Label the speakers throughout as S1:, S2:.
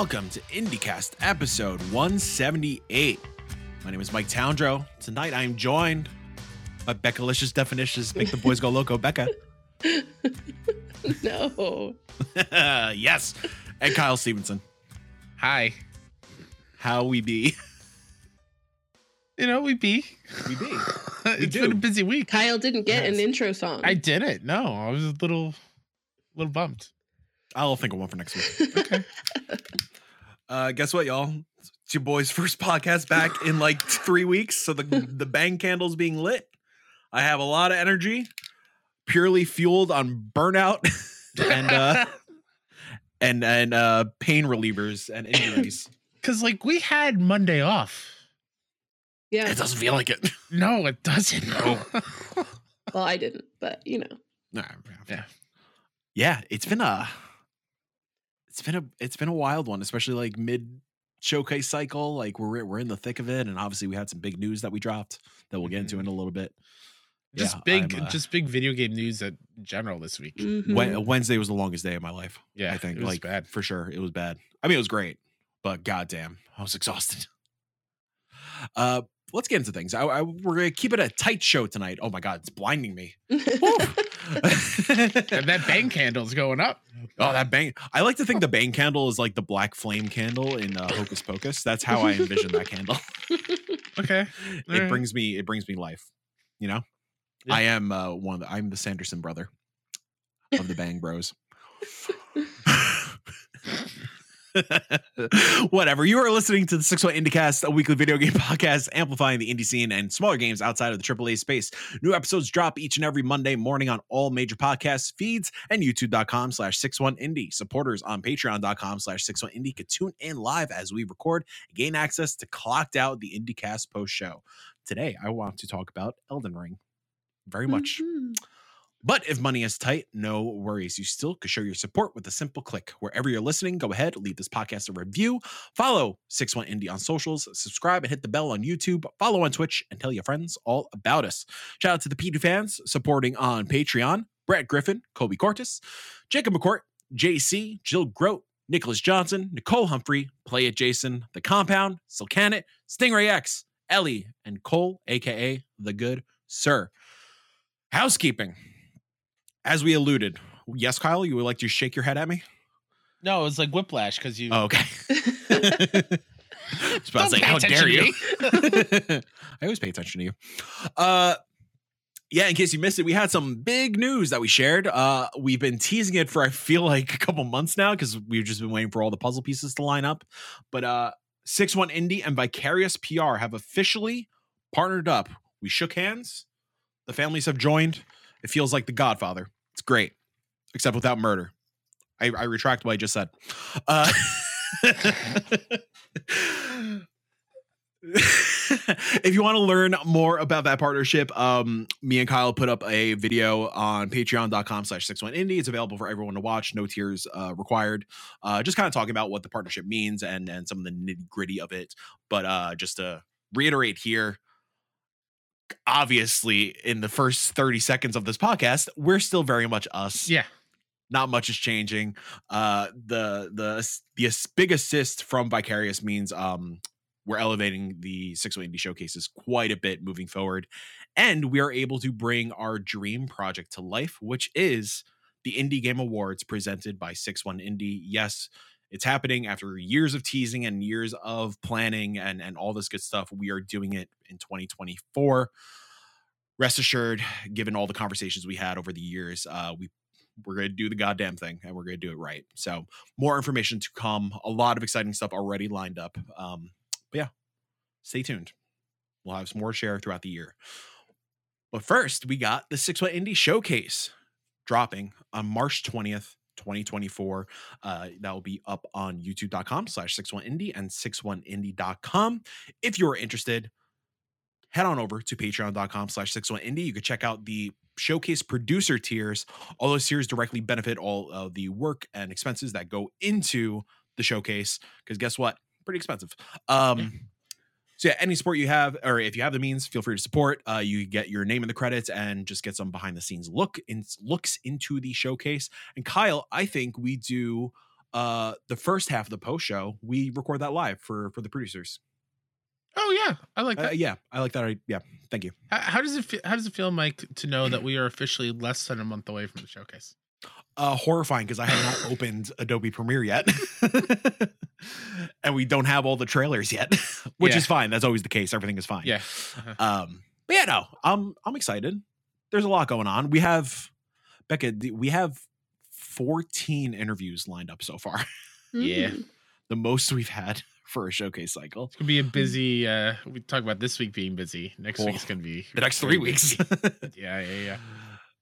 S1: Hello and welcome to IndieCast episode 178. My name is Mike Towndrow. Tonight I am joined by Becca. Beckalicious Definitions. Make the boys go loco, Becca.
S2: no.
S1: yes. And Kyle Stevenson.
S3: Hi.
S1: How we be?
S3: You know, we be.
S1: We be.
S3: it's
S1: do.
S3: been a busy week.
S2: Kyle didn't get
S1: Yes.
S2: an intro song.
S3: I did it. No, I was a little, little bumped.
S1: I'll think of one for next week.
S3: Okay.
S1: Uh, guess what, y'all? It's your boys' first podcast back in like three weeks. So the the bang candle's being lit. I have a lot of energy, purely fueled on burnout and uh and and uh pain relievers and injuries.
S3: Because like we had Monday off.
S2: yeah.
S1: it doesn't feel like it.
S3: No, it doesn't.
S1: No.
S2: Well, I didn't, but you know.
S1: Nah,
S3: Yeah.
S1: yeah, it's been a it's been a it's been a wild one, especially like mid showcase cycle. Like we're we're in the thick of it, and obviously we had some big news that we dropped that we'll get into in a little bit.
S3: just
S1: Yeah,
S3: big,
S1: uh,
S3: just big video game news in general this week.
S2: Mhm.
S1: Wednesday was the longest day of my life.
S3: Yeah,
S1: I think
S3: it was
S1: like
S3: bad.
S1: for sure. It was bad. I mean, it was great, but goddamn, I was exhausted. Uh, let's get into things. I, I, we're gonna keep it a tight show tonight. Oh my god, it's blinding me.
S3: And that bang candle's going up.
S1: Oh, that bang! I like to think the bang candle is like the black flame candle in uh, Hocus Pocus. That's how I envision that candle.
S3: Okay.
S1: it
S3: Alright.
S1: brings me, it brings me life. You know,
S3: Yeah.
S1: I am uh, one. Of the, I'm the Sanderson brother of the Bang Bros. Whatever. You are listening to the Six One IndieCast, a weekly video game podcast amplifying the indie scene and smaller games outside of the AAA space. New episodes drop each and every Monday morning on all major podcast feeds and youtube.com slash 61indie. Supporters on patreon.com slash 61indie can tune in live as we record and gain access to Clocked Out, the IndieCast post show. Today, I want to talk about Elden Ring. Very much.
S2: Mhm.
S1: But if money is tight, no worries. You still could show your support with a simple click. Wherever you're listening, go ahead, leave this podcast a review, follow 61 Indie on socials, subscribe and hit the bell on YouTube, follow on Twitch, and tell your friends all about us. Shout out to the P2 fans supporting on Patreon Brett Griffin, Kobe Cortis, Jacob McCourt, JC, Jill Grote, Nicholas Johnson, Nicole Humphrey, Play It Jason, The Compound, Silcanet, Stingray X, Ellie, and Cole, aka The Good Sir. Housekeeping as we alluded, yes, Kyle, you would like to shake your head at me?
S3: No, it was like whiplash because you.
S1: Oh, okay. I was about to
S3: Don't
S1: say, how dare you? I always pay attention to you. Uh, yeah, in case you missed it, we had some big news that we shared. Uh, we've been teasing it for I feel like a couple months now because we've just been waiting for all the puzzle pieces to line up. But uh, Six One Indie and Vicarious PR have officially partnered up. We shook hands. The families have joined. It feels like The Godfather. It's great, except without murder. I, I retract what I just said. Uh, if you want to learn more about that partnership, um, me and Kyle put up a video on patreon.com slash 61indie. It's available for everyone to watch, no tears uh, required. Uh, just kind of talking about what the partnership means and, and some of the nitty gritty of it. But uh, just to reiterate here, obviously, in the first 30 seconds of this podcast, we're still very much us
S3: Yeah.
S1: not much is changing. Uh, the the the big assist from Vicarious means um we're elevating the Six One indie showcases quite a bit moving forward, and we are able to bring our dream project to life, which is the Indie Game Awards presented by Six One Indie. Yes. It's happening after years of teasing and years of planning and, and all this good stuff. We are doing it in 2024. Rest assured, given all the conversations we had over the years, uh, we we're going to do the goddamn thing and we're going to do it right. So, more information to come. A lot of exciting stuff already lined up. Um, but yeah, stay tuned. We'll have some more share throughout the year. But first, we got the Six One Indie Showcase dropping on March 20th, 2024. Uh, that will be up on youtube.com slash 61indie and 61indie.com. If you're interested, head on over to patreon.com slash 61indie. You can check out the showcase producer tiers. All those tiers directly benefit all of the work and expenses that go into the showcase. Because guess what? Pretty expensive. Um, so yeah, any support you have, or if you have the means, feel free to support. Uh, you get your name in the credits and just get some behind the scenes look in looks into the showcase. And Kyle, I think we do uh the first half of the post show we record that live for for the producers.
S3: Oh yeah, I like
S1: Uh,
S3: that.
S1: yeah, I like that. I, yeah, thank you.
S3: How, how does it feel? How does it feel, Mike, to know that we are officially less than a month away from the showcase?
S1: Uh, horrifying because I have not opened Adobe Premiere yet, and we don't have all the trailers yet, which
S3: Yeah.
S1: is fine. That's always the case. Everything is fine.
S3: Yeah. Uh-huh.
S1: Um, but yeah, no, I'm I'm excited. There's a lot going on. We have Becca. We have 14 interviews lined up so far.
S3: Yeah.
S2: Mm.
S1: the most we've had for a showcase cycle.
S3: It's gonna be a busy. uh We talk about this week being busy. Next week's gonna be
S1: The next three weeks.
S3: yeah, yeah,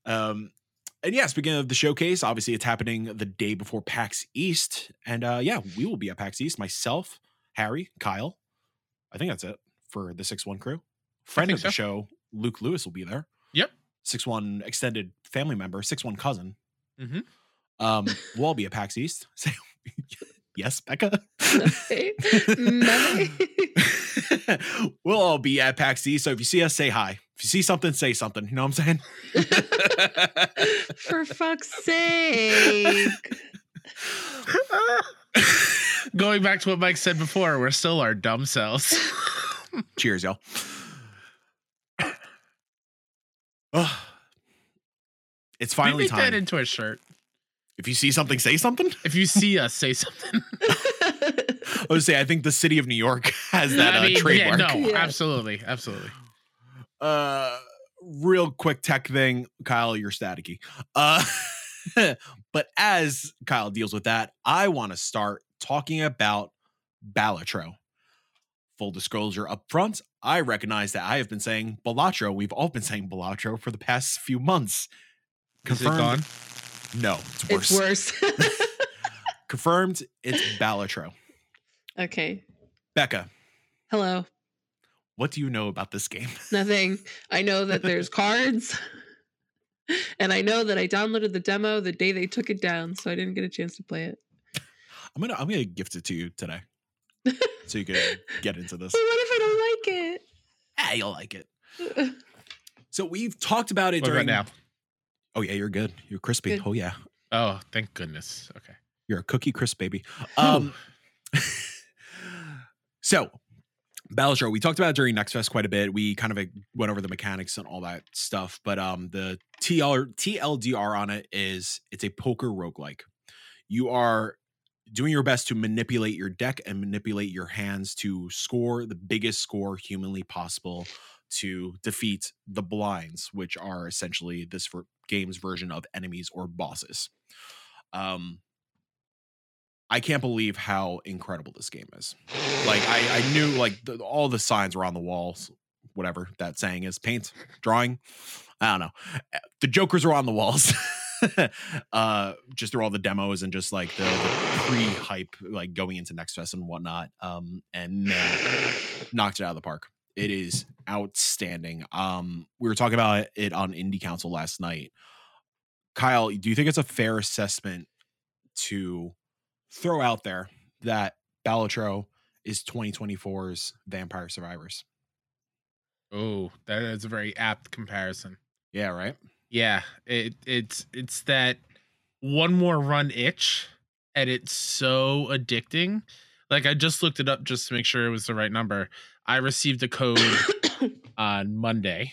S3: yeah.
S1: um, and yeah, speaking of the showcase, obviously it's happening the day before PAX East, and uh, yeah, we will be at PAX East. Myself, Harry, Kyle. I think that's it for the Six One crew. Friend
S3: think
S1: of the
S3: so.
S1: show, Luke Lewis, will be there.
S3: Yep.
S1: Six One extended family member, Six One cousin.
S3: Mm-hmm.
S1: Um, we'll all be at PAX East. Say yes, Becca. We'll all be at PAX East. So if you see us, say hi. If you see something, say something. You know what I'm saying?
S2: For fuck's sake.
S3: Going back to what Mike said before, we're still our dumb selves.
S1: Cheers, y'all. Ugh. it's
S3: We
S1: finally
S3: make that
S1: time.
S3: into a shirt.
S1: if you see something, say something.
S3: If you see us, say something.
S1: I would say I think the city of New York has that
S3: I
S1: uh, trademark.
S3: Yeah, no,
S2: Yeah.
S3: absolutely, absolutely.
S1: Uh real quick tech thing kyle you're staticky uh but as kyle deals with that i want to start talking about balatro full disclosure up front i recognize that i have been saying balatro we've all been saying balatro for the past few months
S3: Is it gone?
S1: no it's worse,
S2: it's worse.
S1: confirmed it's balatro
S2: okay.
S1: becca
S2: Hello.
S1: What do you know about this game
S2: Nothing. I know that there's cards. And I know that I downloaded the demo the day they took it down, so I didn't get a chance to play it.
S1: i'm gonna i'm gonna gift it to you today so you can get into this
S2: But what if I don't like it?
S1: ah you'll like it
S2: it?
S1: So we've talked about it
S3: What about now?
S1: Oh yeah, you're good. You're crispy.
S2: Good.
S1: Oh yeah.
S3: Oh, thank goodness. Okay.
S1: You're a cookie crisp baby. Um So Balatro, we talked about it during Next Fest quite a bit. We kind of went over the mechanics and all that stuff, but um the TL TLDR on it is it's a poker roguelike. You are doing your best to manipulate your deck and manipulate your hands to score the biggest score humanly possible to defeat the blinds, which are essentially this game's version of enemies or bosses. Um, I can't believe how incredible this game is. Like I, I knew like the, all the signs were on the walls, whatever that saying is, paint, drawing. I don't know. Uh, The jokers were on the walls. uh just through all the demos and just like the, the pre-hype like going into next fest and whatnot um and uh, knocked it out of the park it is outstanding um we were talking about it on indie council last night kyle do you think it's a fair assessment to throw out there that Balatro is 2024's Vampire Survivors.
S3: Oh, that is a very apt comparison.
S1: Yeah, right.
S3: Yeah, it it's it's that one more run itch, and it's so addicting. Like I just looked it up just to make sure it was the right number. I received a code on Monday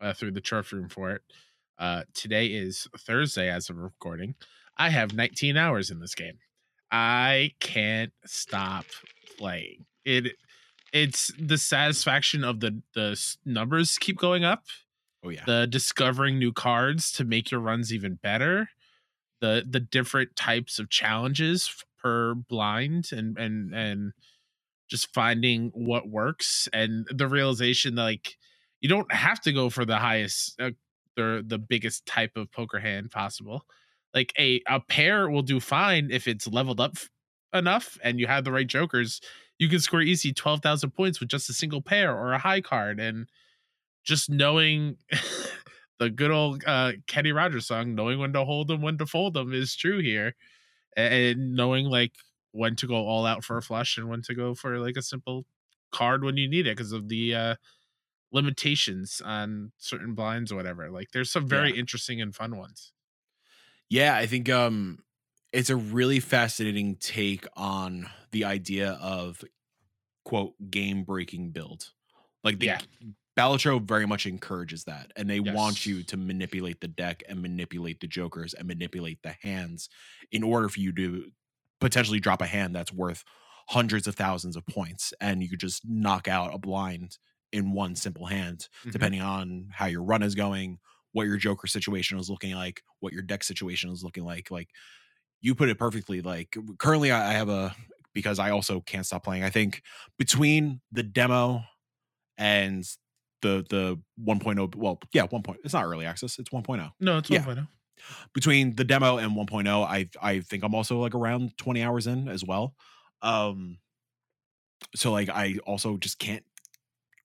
S3: uh, through the trophy room for it. Uh, today is Thursday as of recording. I have 19 hours in this game. I can't stop playing it. It's the satisfaction of the the numbers keep going up
S1: Oh yeah.
S3: the discovering new cards to make your runs even better the the different types of challenges per blind and and and just finding what works and the realization that like you don't have to go for the highest uh, the the biggest type of poker hand possible like a a pair will do fine if it's leveled up enough and you have the right jokers you can score easy 12,000 points with just a single pair or a high card and just knowing the good old uh, Kenny Rogers song, knowing when to hold them, when to fold them, is true here, and knowing like when to go all out for a flush and when to go for like a simple card when you need it because of the uh, limitations on certain blinds or whatever. Like, there's some very
S1: Yeah.
S3: interesting and fun ones.
S1: Yeah, I think um it's a really fascinating take on the idea of quote game breaking build. Like the
S3: Yeah.
S1: Balatro very much encourages that, and they want you to manipulate the deck and manipulate the jokers and manipulate the hands in order for you to potentially drop a hand that's worth hundreds of thousands of points, and you could just knock out a blind in one simple hand,
S3: Mhm.
S1: depending on how your run is going, what your joker situation is looking like, what your deck situation is looking like. Like you put it perfectly. Like currently, I I have a because I also can't stop playing. I think between the demo and the the 1.0 well yeah 1. Point, it's not early access it's 1.0
S3: No, it's 1.0
S1: Yeah.
S3: 1.0.
S1: between the demo and 1.0 i i think i'm also like around 20 hours in as well um so like i also just can't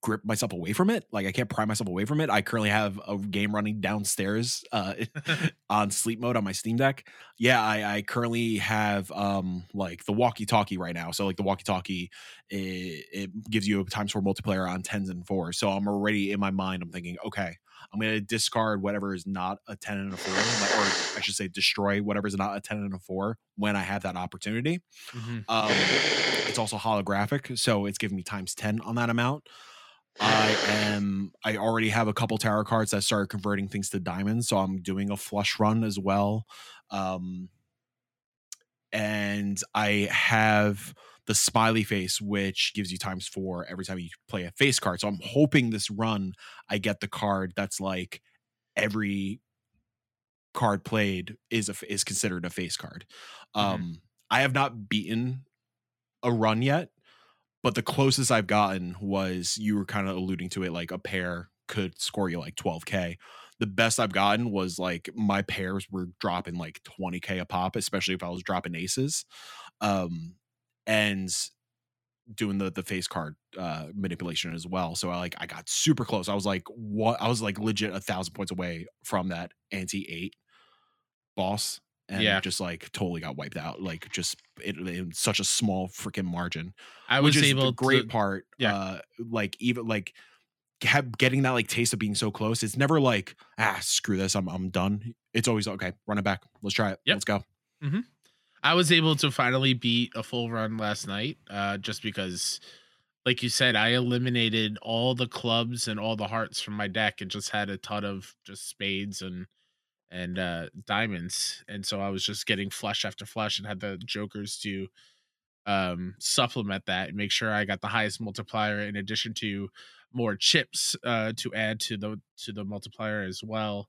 S1: grip myself away from it like i can't pry myself away from it. I currently have a game running downstairs uh on sleep mode on my steam deck. Yeah i i currently have um like the walkie talkie right now. So like the walkie talkie it, it gives you a times four multiplier on tens and fours. So i'm already in my mind i'm thinking okay i'm gonna discard whatever is not a 10 and a four or i should say destroy whatever is not a 10 and a four when i have that opportunity.
S3: Mhm.
S1: um it's also holographic so it's giving me times 10 on that amount I am. I already have a couple tarot cards that started converting things to diamonds, so I'm doing a flush run as well. Um, and I have the smiley face, which gives you times four every time you play a face card. So I'm hoping this run I get the card that's like every card played is a is considered a face card. Um, I have not beaten a run yet, but the closest I've gotten was you were kind of alluding to it like a pair could score you like 12k. The best I've gotten was like my pairs were dropping like 20k a pop, especially if I was dropping aces. Um and doing the the face card uh manipulation as well. So I like I got super close. I was like what I was like legit a thousand points away from that ante eight boss and
S3: Yeah.
S1: just like totally got wiped out like just it, in such a small freaking margin
S3: I was able
S1: the great
S3: to,
S1: part
S3: yeah.
S1: uh like even like ha- getting that like taste of being so close it's never like ah screw this i'm i'm done it's always okay run it back let's try it
S3: Yep.
S1: let's go mm-hmm.
S3: I was able to finally beat a full run last night, uh, just because, like you said, I eliminated all the clubs and all the hearts from my deck and just had a ton of just spades and and uh, diamonds, and so I was just getting flush after flush and had the jokers to um, supplement that and make sure I got the highest multiplier in addition to more chips uh, to add to the to the multiplier as well.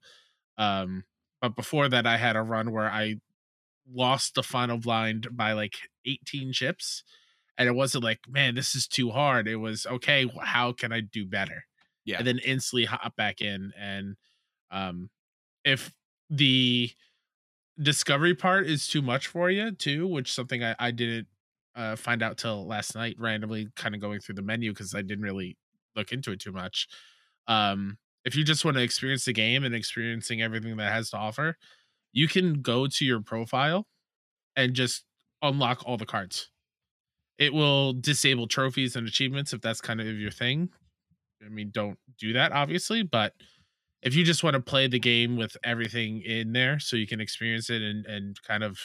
S3: Um, but before that, I had a run where I lost the final blind by like 18 chips and it wasn't like man this is too hard it was okay how can i do better
S1: Yeah.
S3: and then instantly hop back in and um if the discovery part is too much for you too which something i, I didn't uh, find out till last night randomly kind of going through the menu because i didn't really look into it too much um if you just want to experience the game and experiencing everything that it has to offer you can go to your profile and just unlock all the cards. It will disable trophies and achievements if that's kind of your thing. I mean, don't do that, obviously, but if you just want to play the game with everything in there so you can experience it and, and kind of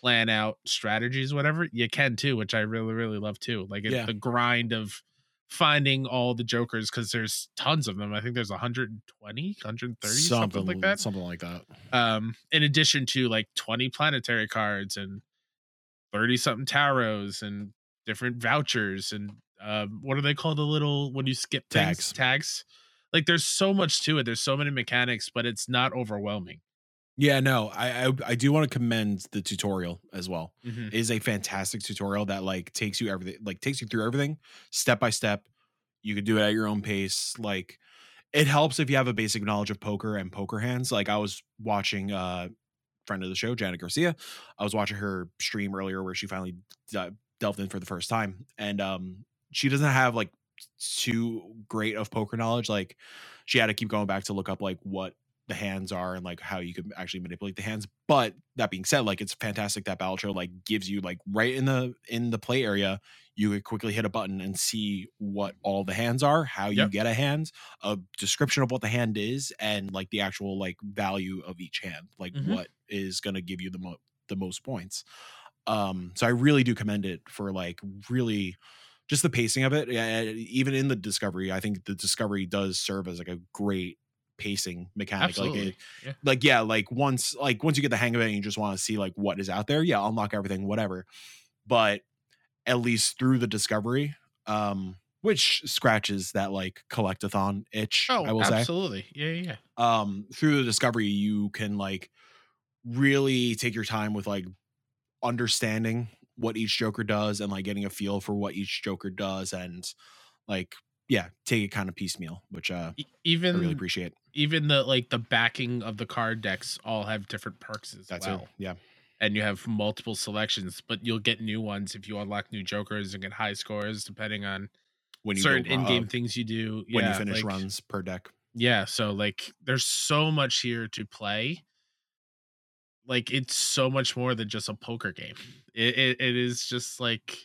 S3: plan out strategies, whatever, you can too, which I really, really love too. Like
S1: Yeah.
S3: the grind of finding all the jokers because there's tons of them. I think there's 120, 130, something like that
S1: something like that
S3: um in addition to like 20 planetary cards and 30 something tarots and different vouchers and um what are they called the little when you skip?
S1: Tags.
S3: tags like there's so much to it there's so many mechanics but it's not overwhelming.
S1: Yeah no i i, I do want to commend the tutorial as well.
S3: Mhm.
S1: It is a fantastic tutorial that like takes you everything like takes you through everything step by step. You could do it at your own pace like it helps if you have a basic knowledge of poker and poker hands. Like i was watching uh friend of the show janet garcia i was watching her stream earlier where she finally d- delved in for the first time and um she doesn't have like too great of poker knowledge like she had to keep going back to look up like what the hands are and like how you can actually manipulate the hands. But that being said, like it's fantastic that Balatro like gives you like right in the in the play area, you could quickly hit a button and see what all the hands are, how you
S3: Yep.
S1: get a hand, a description of what the hand is, and like the actual like value of each hand, like
S3: Mhm.
S1: what is gonna give you the mo- the most points. Um, so I really do commend it for like really just the pacing of it. Yeah, even in the discovery, I think the discovery does serve as like a great pacing mechanic.
S3: Absolutely.
S1: Like, it,
S3: Yeah.
S1: like yeah, like once like once you get the hang of it, and you just want to see like what is out there. Yeah, unlock everything, whatever. But at least through the discovery, um, which scratches that like collectathon itch.
S3: Oh,
S1: I will say
S3: absolutely. Yeah, yeah, yeah.
S1: um through the discovery you can like really take your time with like understanding what each joker does and like getting a feel for what each joker does and like yeah take it kind of piecemeal which uh
S3: E-
S1: i
S3: Even
S1: really appreciate
S3: even the like the backing of the card decks all have different perks as
S1: that's
S3: well.
S1: it yeah
S3: and you have multiple selections, but you'll get new ones if you unlock new jokers and get high scores depending on
S1: when you
S3: certain
S1: uh,
S3: in-game things you do.
S1: when
S3: yeah,
S1: you finish
S3: like-
S1: runs per deck
S3: Yeah, so like there's so much here to play. Like it's so much more than just a poker game. It it, it is just like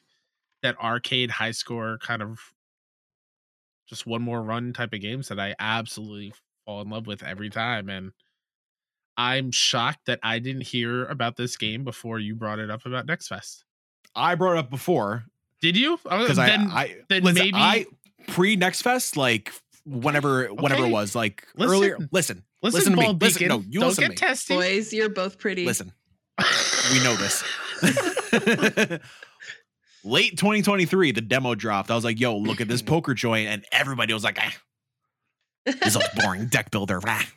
S3: that arcade high score kind of just one more run type of games that I absolutely fall in love with every time and I'm shocked that I didn't hear about this game before you brought it up about Next Fest.
S1: i brought it up before
S3: Did you? Oh,
S1: because
S3: then,
S1: i i
S3: then
S1: listen,
S3: maybe-
S1: i pre next fest like whenever whenever it was like earlier
S3: Listen.
S1: listen
S3: listen,
S1: listen to me.
S3: Bald
S1: Listen,
S3: Beacon,
S1: no, you
S3: don't
S1: listen to
S3: get
S1: me.
S3: testy.
S2: Boys, you're both pretty.
S1: listen we know this. Late 2023, the demo dropped. I was like, yo, look at this poker joint. And everybody was like, ah, this is boring deck builder. Ah,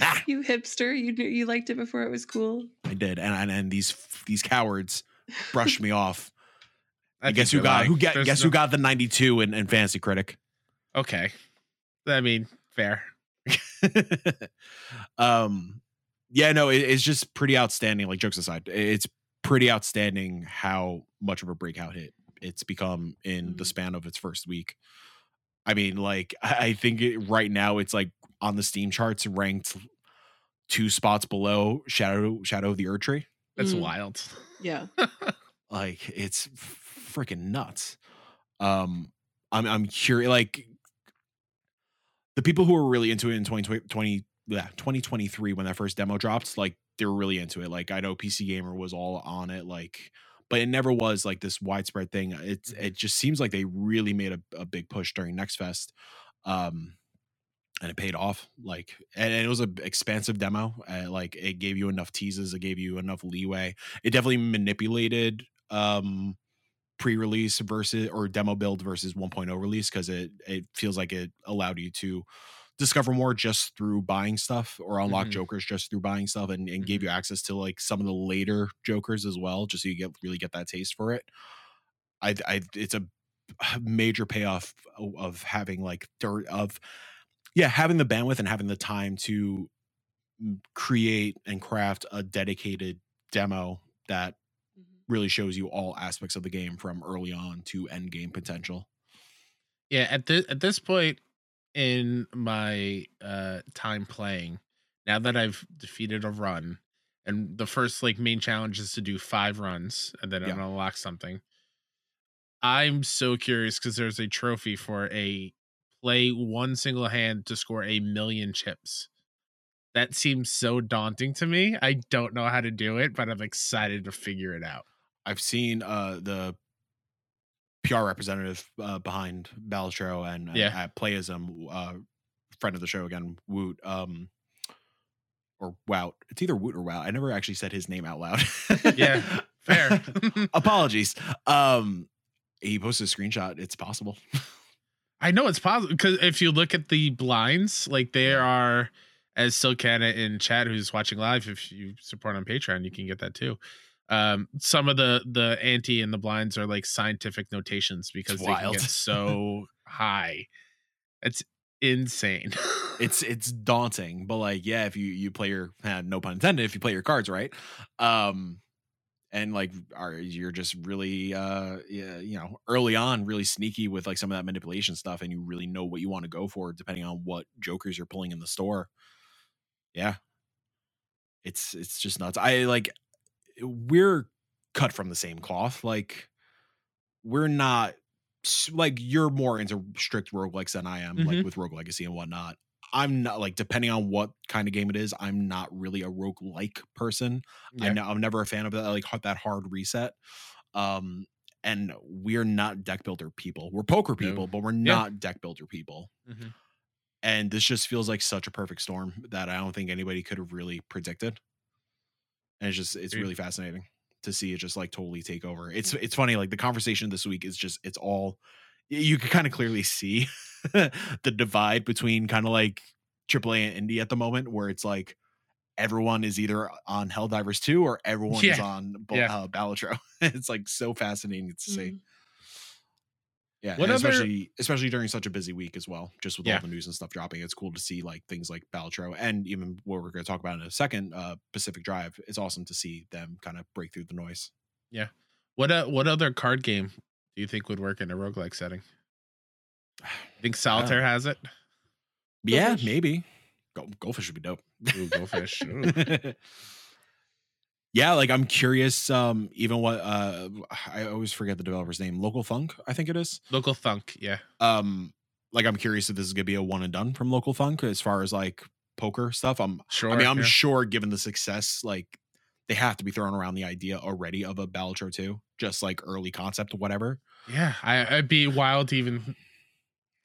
S1: ah.
S2: You hipster, you knew you liked it before it was cool.
S1: I did. And, and and these these cowards brushed me off. I, guess who got
S3: lying.
S1: who get
S3: There's
S1: guess
S3: no-
S1: who got the 92 in, in Fantasy Critic.
S3: Okay. I mean, fair.
S1: um yeah no it- it's just pretty outstanding like jokes aside it's pretty outstanding how much of a breakout hit it's become in the
S2: Mhm.
S1: span of its first week i mean like i I think it, right now it's like on the steam charts ranked two spots below shadow shadow of the Erdtree
S3: That's
S2: Mm.
S3: wild.
S2: Yeah.
S1: like it's freaking nuts um i'm i'm curious like the people who were really into it in 2020 yeah, 2023 when that first demo dropped like they were really into it. Like i know pc gamer was all on it like but it never was like this widespread thing. It's it just seems like they really made a, a big push during next fest um and it paid off like and, and it was an expansive demo uh, like it gave you enough teases it gave you enough leeway. It definitely manipulated um pre-release versus or demo build versus 1.0 release because it it feels like it allowed you to discover more just through buying stuff or unlock
S3: Mhm.
S1: jokers just through buying stuff and, and gave you access to like some of the later jokers as well just so you get really get that taste for it i i it's a major payoff of having like dirt of yeah having the bandwidth and having the time to mm, create and craft a dedicated demo that really shows you all aspects of the game from early on to end game potential.
S3: Yeah, at this at this point in my uh time playing, now that I've defeated a run, and the first like main challenge is to do five runs and then
S1: Yeah.
S3: Unlock something. I'm so curious because there's a trophy for a play one single hand to score a million chips. That seems so daunting to me. I don't know how to do it, but I'm excited to figure it out.
S1: I've seen uh the PR representative uh, behind Balatro and
S3: Yeah.
S1: at Playism, uh, friend of the show again, Woot, um, or Wout. It's either Woot or Wout. I never actually said his name out loud.
S3: Yeah, Fair.
S1: Apologies. Um, he posted a screenshot. It's possible.
S3: I know it's possible because if you look at the blinds, like there are, as Silkana in chat who's watching live, if you support on Patreon, you can get that too. Um, some of the the ante and the blinds are like scientific notations because they can get so high. It's insane.
S1: it's it's daunting but like yeah if you you play your eh, no pun intended if you play your cards right? Um and like are you're just really uh yeah, you know early on really sneaky with like some of that manipulation stuff and you really know what you want to go for depending on what jokers you're pulling in the store. Yeah. It's it's just nuts. I like we're cut from the same cloth like we're not like you're more into strict roguelikes than I am, like
S3: Mhm.
S1: with Rogue Legacy and whatnot. I'm not like depending on what kind of game it is, I'm not really a rogue like person. I
S3: Yeah.
S1: know I'm never a fan of that like that hard reset. Um and we're not deck builder people. We're poker
S3: No.
S1: people, but we're
S3: Yeah.
S1: not deck builder people.
S3: Mhm.
S1: And this just feels like such a perfect storm that I don't think anybody could have really predicted. And it's just it's really fascinating to see it just like totally take over. It's it's funny like the conversation this week is just it's all you can kind of clearly see the divide between kind of like AAA and indie at the moment where it's like everyone is either on Helldivers 2 or everyone is on Bal-
S3: Yeah.
S1: uh, Balatro. it's like so fascinating to see.
S2: Mhm.
S1: Yeah,
S3: What other-
S1: especially especially during such a busy week as well, just with
S3: Yeah.
S1: all the news and stuff dropping. It's cool to see like things like Balatro and even what we're going to talk about in a second, uh, Pacific Drive. It's awesome to see them kind of break through the noise. Yeah.
S3: What uh, what other card game do you think would work in a roguelike setting? I think Solitaire has it?
S1: Yeah,
S2: Go Fish.
S1: maybe. Go, Goldfish would be dope.
S3: Ooh, Go Fish. Ooh.
S1: yeah, like I'm curious. Um, even what uh, I always forget the developer's name. LocalThunk, I think it is.
S3: LocalThunk, yeah.
S1: Um, like I'm curious if this is gonna be a one and done from LocalThunk as far as like poker stuff. I'm
S3: Sure.
S1: I mean, I'm
S3: yeah.
S1: sure given the success, like they have to be throwing around the idea already of a Balatro 2, just like early concept, whatever.
S3: yeah, I, I'd be wild to even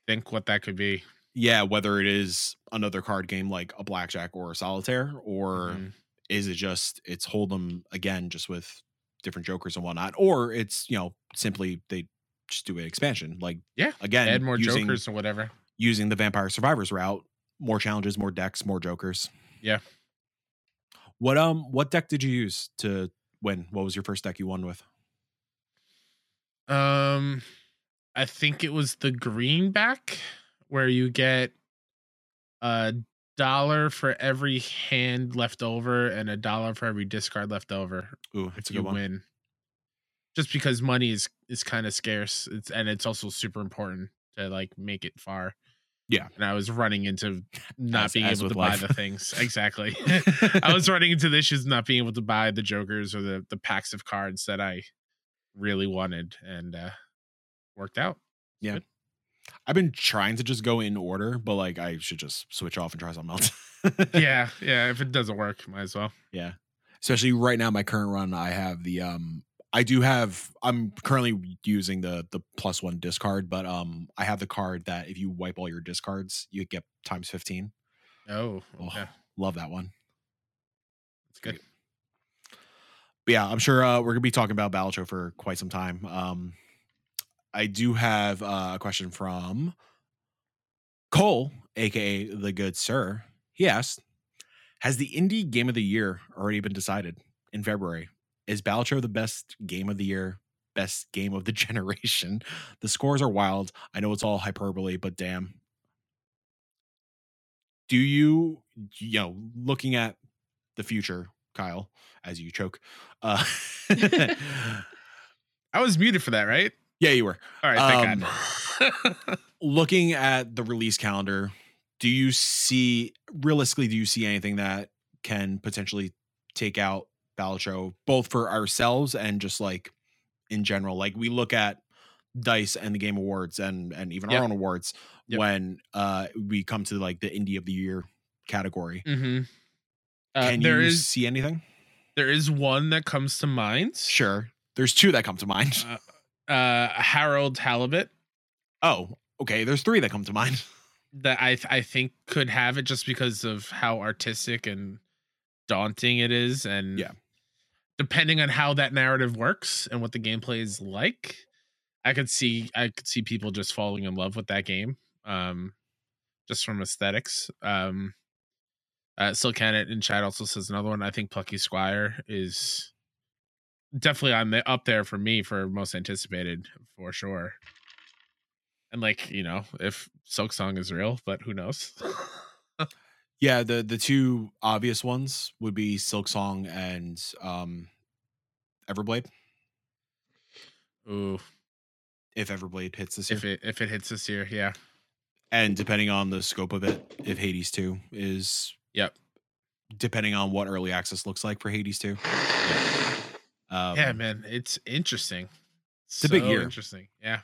S3: think what that could be.
S1: Yeah, whether it is another card game like a blackjack or a solitaire, or
S3: Mhm.
S1: Is it just it's hold'em again, just with different jokers and whatnot, or it's you know simply they just do an expansion, like
S3: Yeah,
S1: again,
S3: Add more
S1: using,
S3: jokers or whatever.
S1: using the Vampire Survivors route, more challenges, more decks, more jokers.
S3: Yeah.
S1: What um what deck did you use to win? What was your first deck you won with?
S3: Um, I think it was the greenback where you get a dollar for every hand left over and a dollar for every discard left over
S1: Ooh, that's a
S3: you
S1: good one.
S3: win. Just because money is is kind of scarce, it's and it's also super important to like make it far.
S1: Yeah.
S3: and I was running into not
S1: As-
S3: being
S1: as
S3: able to buy the things exactly. I was running into the issues not being able to buy the jokers or the the packs of cards that I really wanted, and uh worked out.
S1: I've been trying to just go in order, but like I should just switch off and try something else.
S3: Yeah, yeah. If it doesn't work, might as well.
S1: Yeah. Especially right now, my current run, I have the um I do have I'm currently using the the plus one discard, but um I have the card that if you wipe all your discards, you get times 15.
S3: Oh,
S1: Oh,
S3: yeah,
S1: Love that one.
S3: it's good.
S1: But yeah, I'm sure uh, we're gonna be talking about Balatro for quite some time. Um, I do have uh, a question from Cole, aka the Good Sir. He asked, "Has the indie game of the year already been decided in February? Is Balatro the best game of the year? Best game of the generation? The scores are wild. I know it's all hyperbole, but damn." Do you, you know, looking at the future, Kyle, as you choke. Uh,
S3: I was muted for that, right?
S1: Yeah, you were.
S3: All right, thank God.
S1: Looking at the release calendar, do you see realistically? Do you see anything that can potentially take out Balatro, both for ourselves and just like in general? Like we look at Dice and the Game Awards and and even
S3: Yep.
S1: our own awards
S3: Yep.
S1: when uh we come to like the Indie of the Year category.
S3: Mm-hmm. Uh,
S1: Can
S3: there
S1: you
S3: is
S1: see anything?
S3: there is one that comes to mind.
S1: Sure. There's two that come to mind.
S3: Uh, Harold Halibut
S1: Oh, okay. There's three that come to mind.
S3: that I th- I think could have it just because of how artistic and daunting it is, and
S1: Yeah.
S3: depending on how that narrative works and what the gameplay is like, I could see I could see people just falling in love with that game, um, just from aesthetics. Um, uh, Silk Cannon in chat also says another one. I think Plucky Squire is definitely on the up there for me for most anticipated for sure. And like you know, if Silksong is real, but who knows?
S1: Yeah, the the two obvious ones would be Silksong and um Everblade.
S3: Ooh,
S1: If Everblade hits this year.
S3: if it if it hits this year, yeah,
S1: and depending on the scope of it, if Hades 2 is
S3: yep,
S1: depending on what early access looks like for Hades 2. Um,
S3: yeah, man, it's interesting.
S1: It's a big year.
S3: Interesting, yeah.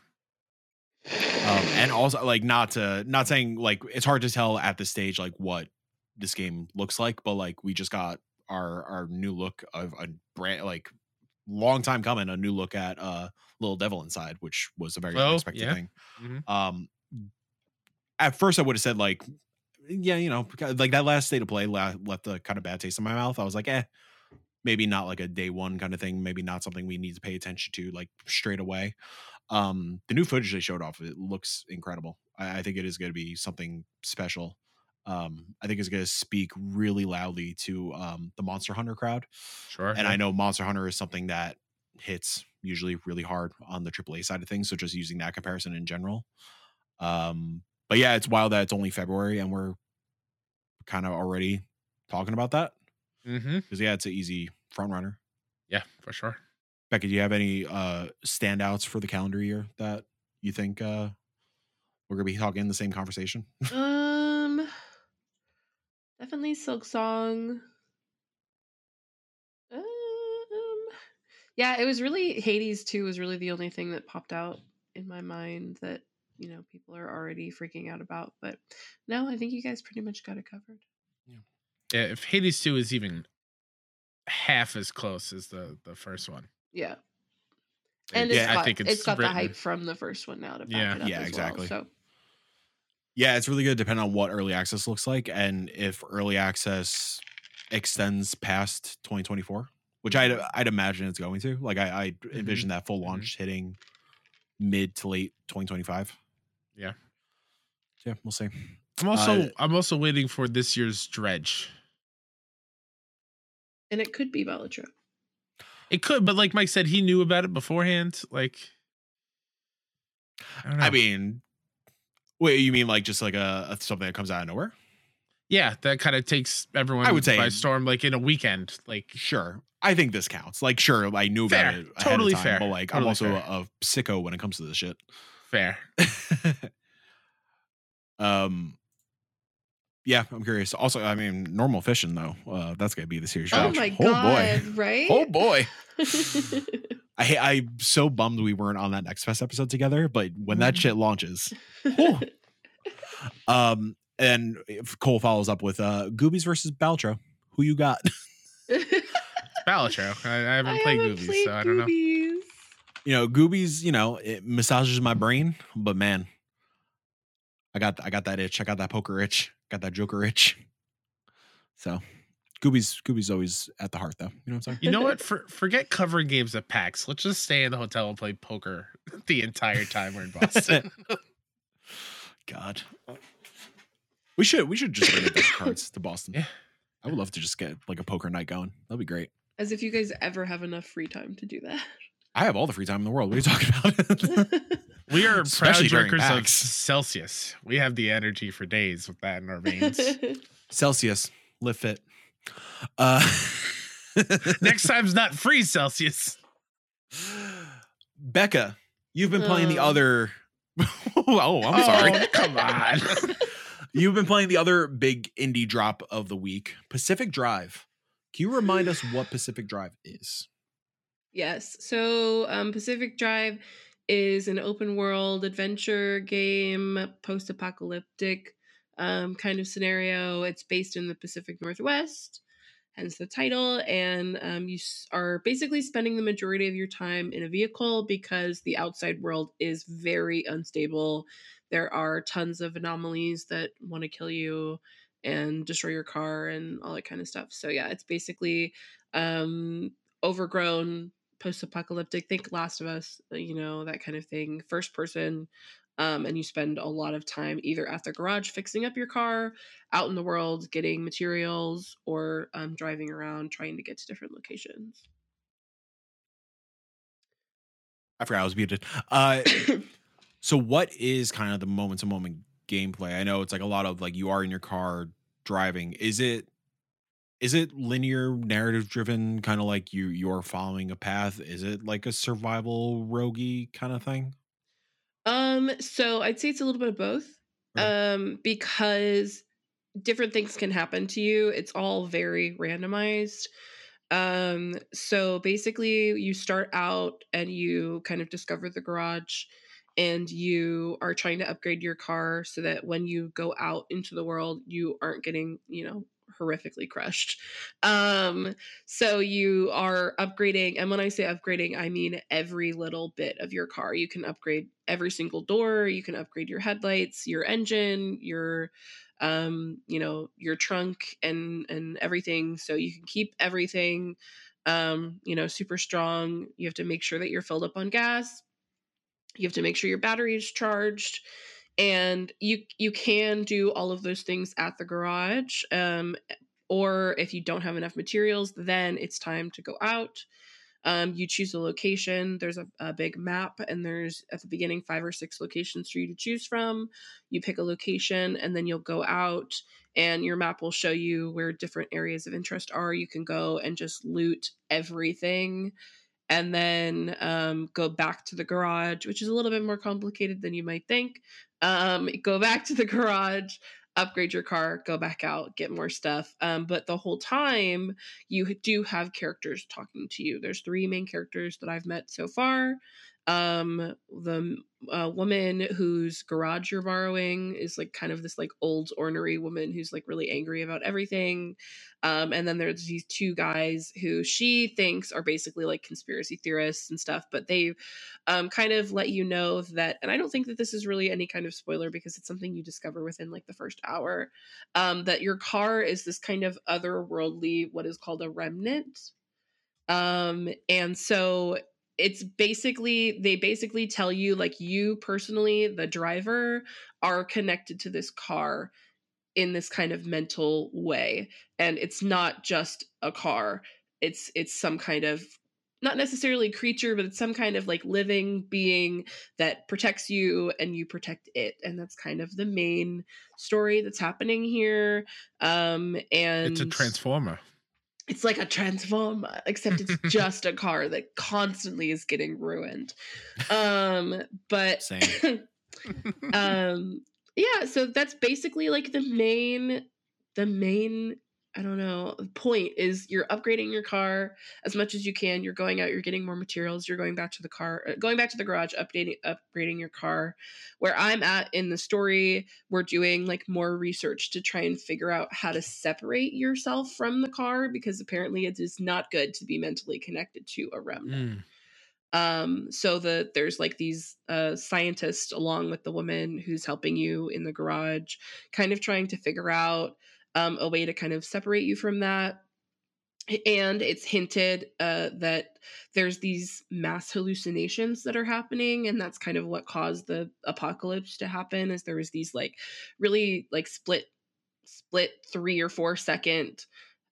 S1: um, and also like not to not saying like it's hard to tell at this stage like what this game looks like, but like we just got our our new look of a brand like long time coming, a new look at uh Little Devil Inside, which was a very
S3: Oh,
S1: unexpected
S3: yeah.
S1: thing.
S3: Mhm.
S1: Um, at first I would have said like, yeah, you know, like that last state of play la- left a kind of bad taste in my mouth. I was like, eh, maybe not like a day one kind of thing. Maybe not something we need to pay attention to like straight away. Um, the new footage they showed off it looks incredible. I, I think it is going to be something special. Um, I think it's going to speak really loudly to um, the Monster Hunter crowd
S3: Sure.
S1: and I know Monster Hunter is something that hits usually really hard on the AAA side of things. So just using that comparison in general. Um, but yeah, it's wild that it's only February and we're kind of already talking about that
S3: Mm-hmm.
S1: because yeah, it's an easy front runner.
S3: Yeah, for sure.
S1: Becky, do you have any uh standouts for the calendar year that you think uh we're gonna be talking the same conversation?
S2: um, definitely Silksong. Um, yeah, it was really Hades 2. was really the only thing that popped out in my mind that you know people are already freaking out about. But no, I think you guys pretty much got it covered.
S3: Yeah, if Hades 2 is even half as close as the the first one.
S2: Yeah. And
S1: Yeah,
S2: it's
S3: I think
S2: it's
S3: it's
S2: got the
S3: written-
S2: hype from the first one now to back
S3: Yeah.
S2: it up
S1: Yeah,
S2: as
S1: exactly.
S2: well. So
S1: yeah, it's really good depending on what early access looks like and if early access extends past 2024, which I'd I'd imagine it's going to. Like I, I envision that full
S3: Mhm.
S1: launch hitting mid to late 2025.
S3: Yeah.
S1: Yeah, we'll see.
S3: I'm also
S1: Uh,
S3: I'm also waiting for this year's Dredge.
S2: And it could be Balatro.
S3: It could, but like Mike said, he knew about it beforehand. Like, I don't know.
S1: I mean, wait, you mean like just like a, a something that comes out of nowhere?
S3: yeah, that kind of takes everyone I
S1: would say-
S3: by storm, like in a weekend. Like,
S1: Sure. I think this counts. Like, sure, I knew about it. ahead of
S3: Totally
S1: time,
S3: fair.
S1: But like,
S3: Totally
S1: I'm also
S3: fair.
S1: a, a sicko when it comes to this shit.
S3: fair.
S1: um, yeah, I'm curious. Also, I mean, normal fishing though. Uh, that's gonna be the series.
S2: Oh my
S1: oh
S2: god!
S1: boy.
S2: Right?
S1: Oh boy. I ha- I'm so bummed we weren't on that next fest episode together. But when that shit launches, Whew. um, and if Cole follows up with uh, Goobies versus Balatro. Who you got?
S3: Balatro. I, I haven't
S2: I
S3: played
S2: haven't
S3: Goobies,
S2: played
S3: so I don't know.
S1: You know, Goobies. You know, it massages my brain, but man, I got I got that itch. I got that poker itch. Got that Joker itch. So, Goobies Goobies always at the heart, though. You know what I'm saying?
S3: You know what? For, forget covering games at PAX. Let's just stay in the hotel and play poker the entire time we're in Boston.
S1: God. We should we should just bring the best cards to Boston.
S3: Yeah.
S1: I would love to just get like a poker night going. That'd be great.
S2: As if you guys ever have enough free time to do that.
S1: I have all the free time in the world. What are you talking about?
S2: That.
S3: we are proud
S1: Especially during
S3: drinkers of Celsius. We have the energy for days with that in our veins.
S1: Celsius, live fit. Uh
S3: Next time's not free Celsius.
S1: Becca, you've been playing the
S2: Oh.
S1: other Oh, I'm sorry.
S3: Oh, come on.
S1: You've been playing the other big indie drop of the week, Pacific Drive. Can you remind us what Pacific Drive is?
S2: Yes. So um, Pacific Drive is an open world adventure game, post apocalyptic um, kind of scenario. It's based in the Pacific Northwest, hence the title. And um, you are basically spending the majority of your time in a vehicle because the outside world is very unstable. There are tons of anomalies that want to kill you and destroy your car and all that kind of stuff. So, yeah, it's basically um, overgrown post-apocalyptic think last of us uh, you know that kind of thing first person um, and you spend a lot of time either at the garage fixing up your car out in the world getting materials or um, driving around trying to get to different locations
S1: I forgot I was muted. Uh so what is kind of the moment to moment gameplay? I know it's like a lot of like you are in your car driving. Is it is it linear narrative driven kind of like you you're following a path? Is it like a survival roguey kind of thing?
S2: um so i'd say it's a little bit of both
S1: Okay.
S2: um because different things can happen to you it's all very randomized um so basically you start out and you kind of discover the garage and you are trying to upgrade your car so that when you go out into the world, you aren't getting, you know, horrifically crushed. Um, so you are upgrading, and when I say upgrading, I mean every little bit of your car. You can upgrade every single door, you can upgrade your headlights, your engine, your um, you know, your trunk and and everything. So you can keep everything um, you know, super strong. You have to make sure that you're filled up on gas. You have to make sure your battery is charged and you you can do all of those things at the garage um, or if you don't have enough materials then it's time to go out. Um, you choose a location. There's a, a, big map and there's at the beginning five or six locations for you to choose from. You pick a location and then you'll go out and your map will show you where different areas of interest are. You can go and just loot everything and then um, go back to the garage, which is a little bit more complicated than you might think. Um, go back to the garage, upgrade your car, go back out, get more stuff. Um, but the whole time, you do have characters talking to you. There's three main characters that I've met so far. Um, the uh, woman whose garage you're borrowing is like kind of this like old ornery woman who's like really angry about everything. Um, and then there's these two guys who she thinks are basically like conspiracy theorists and stuff, but they um, kind of let you know that, and I don't think that this is really any kind of spoiler because it's something you discover within like the first hour, um, that your car is this kind of otherworldly, what is called a remnant. Um, and so it's basically they basically tell you like you personally the driver are connected to this car in this kind of mental way and it's not just a car. It's it's some kind of not necessarily creature but it's some kind of like living being that protects you and you protect it and that's kind of the main story that's happening here um and
S3: it's a transformer
S2: it's like a transformer except it's just a car that constantly is getting ruined. Um but um yeah so that's basically like the main the main I don't know. The point is you're upgrading your car as much as you can. You're going out, you're getting more materials, you're going back to the car, uh, going back to the garage, updating upgrading your car. Where I'm at in the story, we're doing like more research to try and figure out how to separate yourself from the car because apparently it is not good to be mentally connected to a remnant. Mm um so that there's like these uh scientists along with the woman who's helping you in the garage kind of trying to figure out um, a way to kind of separate you from that. And it's hinted uh, that there's these mass hallucinations that are happening, and that's kind of what caused the apocalypse to happen. Is there was these like really like split split three or four second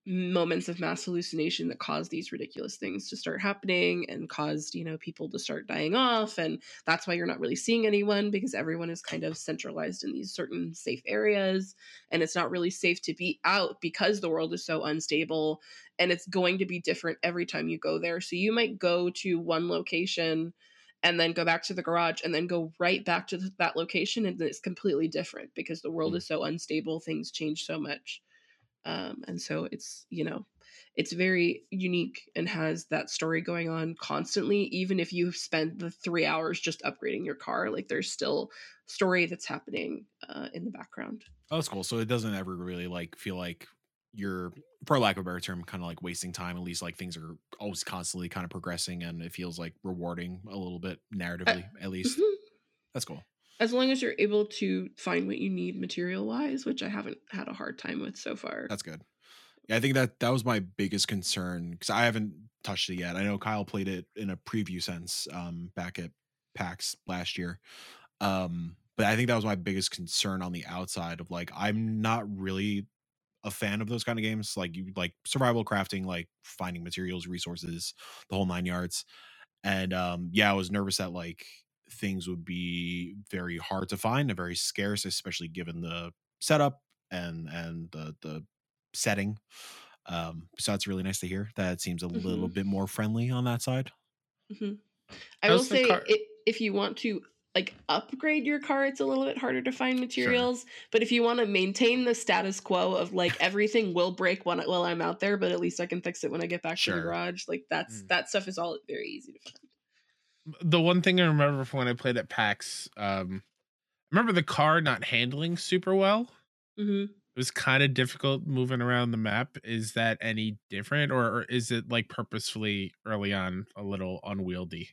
S2: moments of mass hallucination that caused these ridiculous things to start happening and caused you know people to start dying off and that's why you're not really seeing anyone because everyone is kind of centralized in these certain safe areas and it's not really safe to be out because the world is so unstable and it's going to be different every time you go there so you might go to one location and then go back to the garage and then go right back to that location and it's completely different because the world mm. is so unstable things change so much um, and so it's you know it's very unique and has that story going on constantly even if you've spent the three hours just upgrading your car like there's still story that's happening uh, in the background.
S1: Oh that's cool. So it doesn't ever really like feel like you're for lack of a better term kind of like wasting time at least like things are always constantly kind of progressing and it feels like rewarding a little bit uh, narratively uh, at least. mm-hmm. that's cool
S2: as long as you're able to find what you need material wise, which I haven't had a hard time with so far.
S1: That's good. Yeah, I think that that was my biggest concern because I haven't touched it yet. I know Kyle played it in a preview sense um, back at PAX last year. Um, but I think that was my biggest concern on the outside of like I'm not really a fan of those kind of games like you like survival crafting like finding materials resources the whole nine yards and um yeah i was nervous that like things would be very hard to find and very scarce, especially given the setup and and the the setting. Um, so it's really nice to hear that it seems a mm-hmm. little bit more friendly on that side.
S2: Mm-hmm. I How's will say car- it, if you want to like upgrade your car, it's a little bit harder to find materials. Sure. But if you want to maintain the status quo of like everything will break when, while I'm out there, but at least I can fix it when I get back sure. to the garage, like that's mm. that stuff is all very easy to find.
S3: The one thing I remember from when I played at PAX, um, I remember the car not handling super well.
S2: hmm
S3: It was kind of difficult moving around the map. Is that any different, or, or is it like purposefully early on a little unwieldy?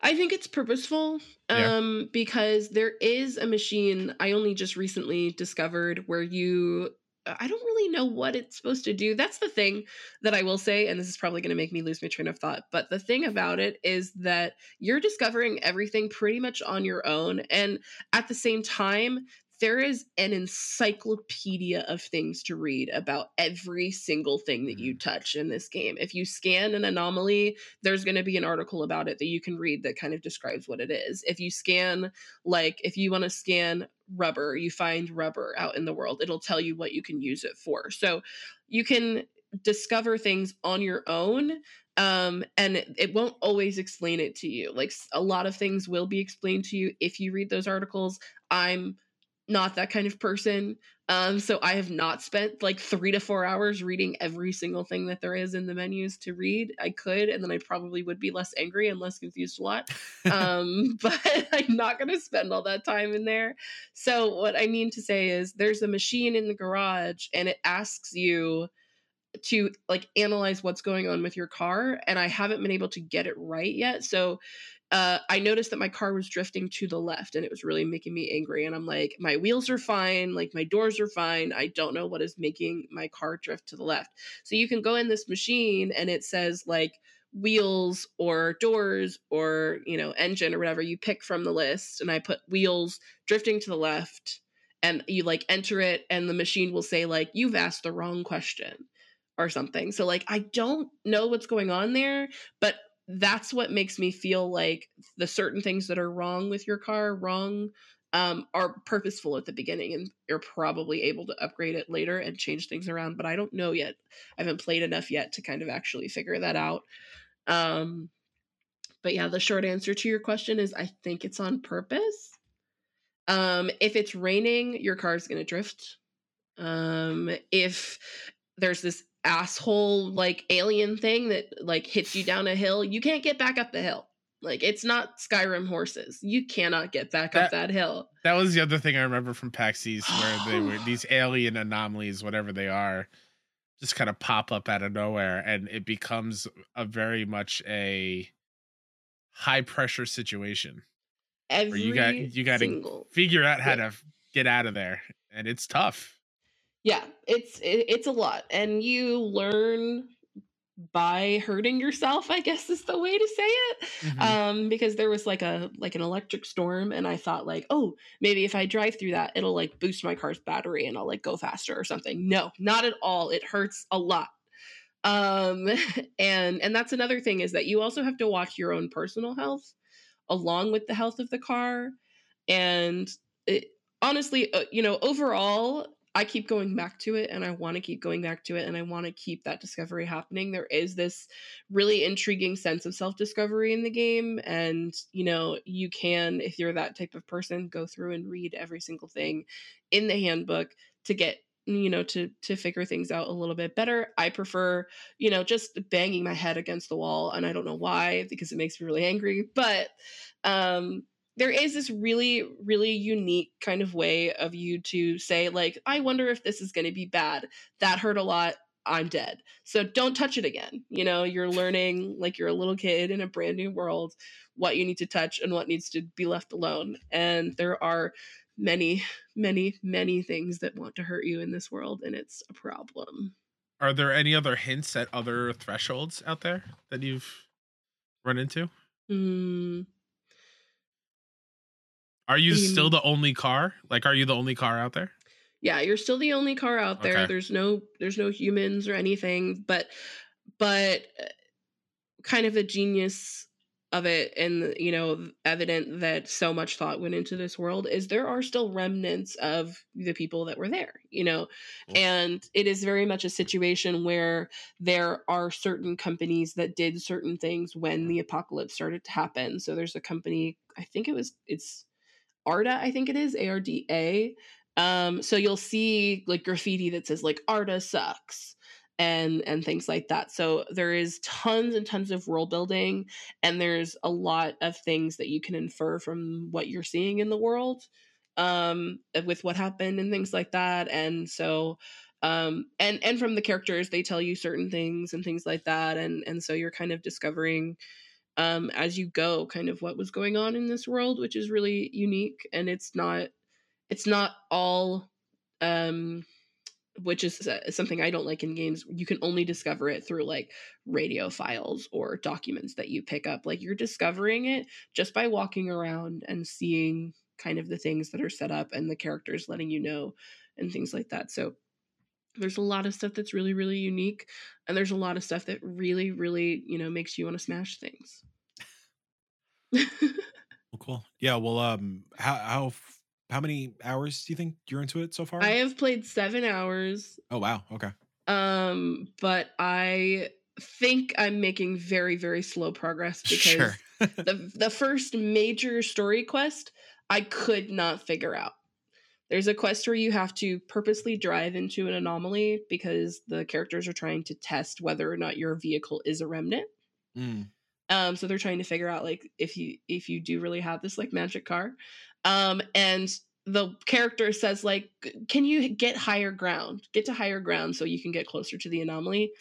S2: I think it's purposeful
S3: Yeah.
S2: um because there is a machine I only just recently discovered where you Uh, I don't really know what it's supposed to do. That's the thing that I will say and this is probably going to make me lose my train of thought, but the thing about it is that you're discovering everything pretty much on your own and at the same time there is an encyclopedia of things to read about every single thing that you touch in this game. If you scan an anomaly, there's going to be an article about it that you can read that kind of describes what it is. If you scan, like, if you want to scan rubber, you find rubber out in the world, it'll tell you what you can use it for. So you can discover things on your own um and it, it won't always explain it to you like a lot of things will be explained to you if you read those articles i'm not that kind of person um so i have not spent like 3 to 4 hours reading every single thing that there is in the menus to read. I could and then i probably would be less angry and less confused a lot um but i'm not going to spend all that time in there. So what i mean to say is there's a machine in the garage and it asks you to like analyze what's going on with your car and i haven't been able to get it right yet so uh, I noticed that my car was drifting to the left and it was really making me angry. And I'm like, my wheels are fine, like my doors are fine. I don't know what is making my car drift to the left. So you can go in this machine and it says like wheels or doors or, you know, engine or whatever you pick from the list. And I put wheels drifting to the left and you like enter it and the machine will say like, you've asked the wrong question or something. So like I don't know what's going on there, but that's what makes me feel like the certain things that are wrong with your car wrong um, are purposeful at the beginning and you're probably able to upgrade it later and change things around but i don't know yet. I haven't played enough yet to kind of actually figure that out. Um, but yeah the short answer to your question is i think it's on purpose. Um, if it's raining your car's going to drift. Um, if there's this asshole like alien thing that like hits you down a hill, you can't get back up the hill. Like it's not Skyrim horses. You cannot get back up that hill.
S3: That was the other thing I remember from PAX East, where they were these alien anomalies, whatever they are, just kind of pop up out of nowhere, and it becomes a very much a high pressure situation
S2: Every
S3: you got you got to figure out how
S2: Yeah.
S3: to get out of there, and it's tough.
S2: Yeah, it's it, it's a lot, and you learn by hurting yourself. I guess is the way to say it.
S3: Mhm.
S2: um because there was like a like an electric storm and i thought like oh maybe if i drive through that it'll like boost my car's battery and i'll like go faster or something no not at all it hurts a lot um and and that's another thing is that you also have to watch your own personal health along with the health of the car and it, honestly uh, you know overall i keep going back to it and i want to keep going back to it and i want to keep that discovery happening there is this really intriguing sense of self discovery in the game. And, you know, you can, if you're that type of person, go through and read every single thing in the handbook to get you know to to figure things out a little bit better i prefer you know just banging my head against the wall and i don't know why because it makes me really angry but um there is this really really unique kind of way of you to say like i wonder if this is going to be bad that hurt a lot i'm dead so don't touch it again. You know, you're learning like you're a little kid in a brand new world what you need to touch and what needs to be left alone. And there are many, many, many things that want to hurt you in this world, and it's a problem.
S3: Are there any other hints at other thresholds out there that you've run into?
S2: Hmm.
S3: Are you still the only car? Like, are you the only car out there?
S2: yeah you're still the only car out there
S3: Okay.
S2: there's no there's no humans or anything but but uh, kind of the genius of it and you know evident that so much thought went into this world is there are still remnants of the people that were there you know
S3: Cool.
S2: and it is very much a situation where there are certain companies that did certain things when the apocalypse started to happen so there's a company i think it was it's arda i think it is arda um, so you'll see like graffiti that says like Arda sucks. and and things like that. So there is tons and tons of world building and there's a lot of things that you can infer from what you're seeing in the world um with what happened and things like that and so um and and from the characters they tell you certain things and things like that and and so you're kind of discovering um as you go kind of what was going on in this world which is really unique and it's not it's not all um which is uh, something I don't like in games. You can only discover it through like radio files or documents that you pick up. Like you're discovering it just by walking around and seeing kind of the things that are set up and the characters letting you know and things like that. So there's a lot of stuff that's really really unique and there's a lot of stuff that really really, you know, makes you want to smash things.
S1: well, cool. Yeah, well um how how how many hours do you think you're into it so far?
S2: I have played 7 hours.
S1: Oh wow, okay.
S2: Um but I think I'm making very very slow progress because
S1: Sure.
S2: the the first major story quest I could not figure out. There's a quest where you have to purposely drive into an anomaly because the characters are trying to test whether or not your vehicle is a remnant.
S1: Mm.
S2: Um, so they're trying to figure out like if you if you do really have this like magic car. Um, and the character says like, "Can you get higher ground? Get to higher ground so you can get closer to the anomaly."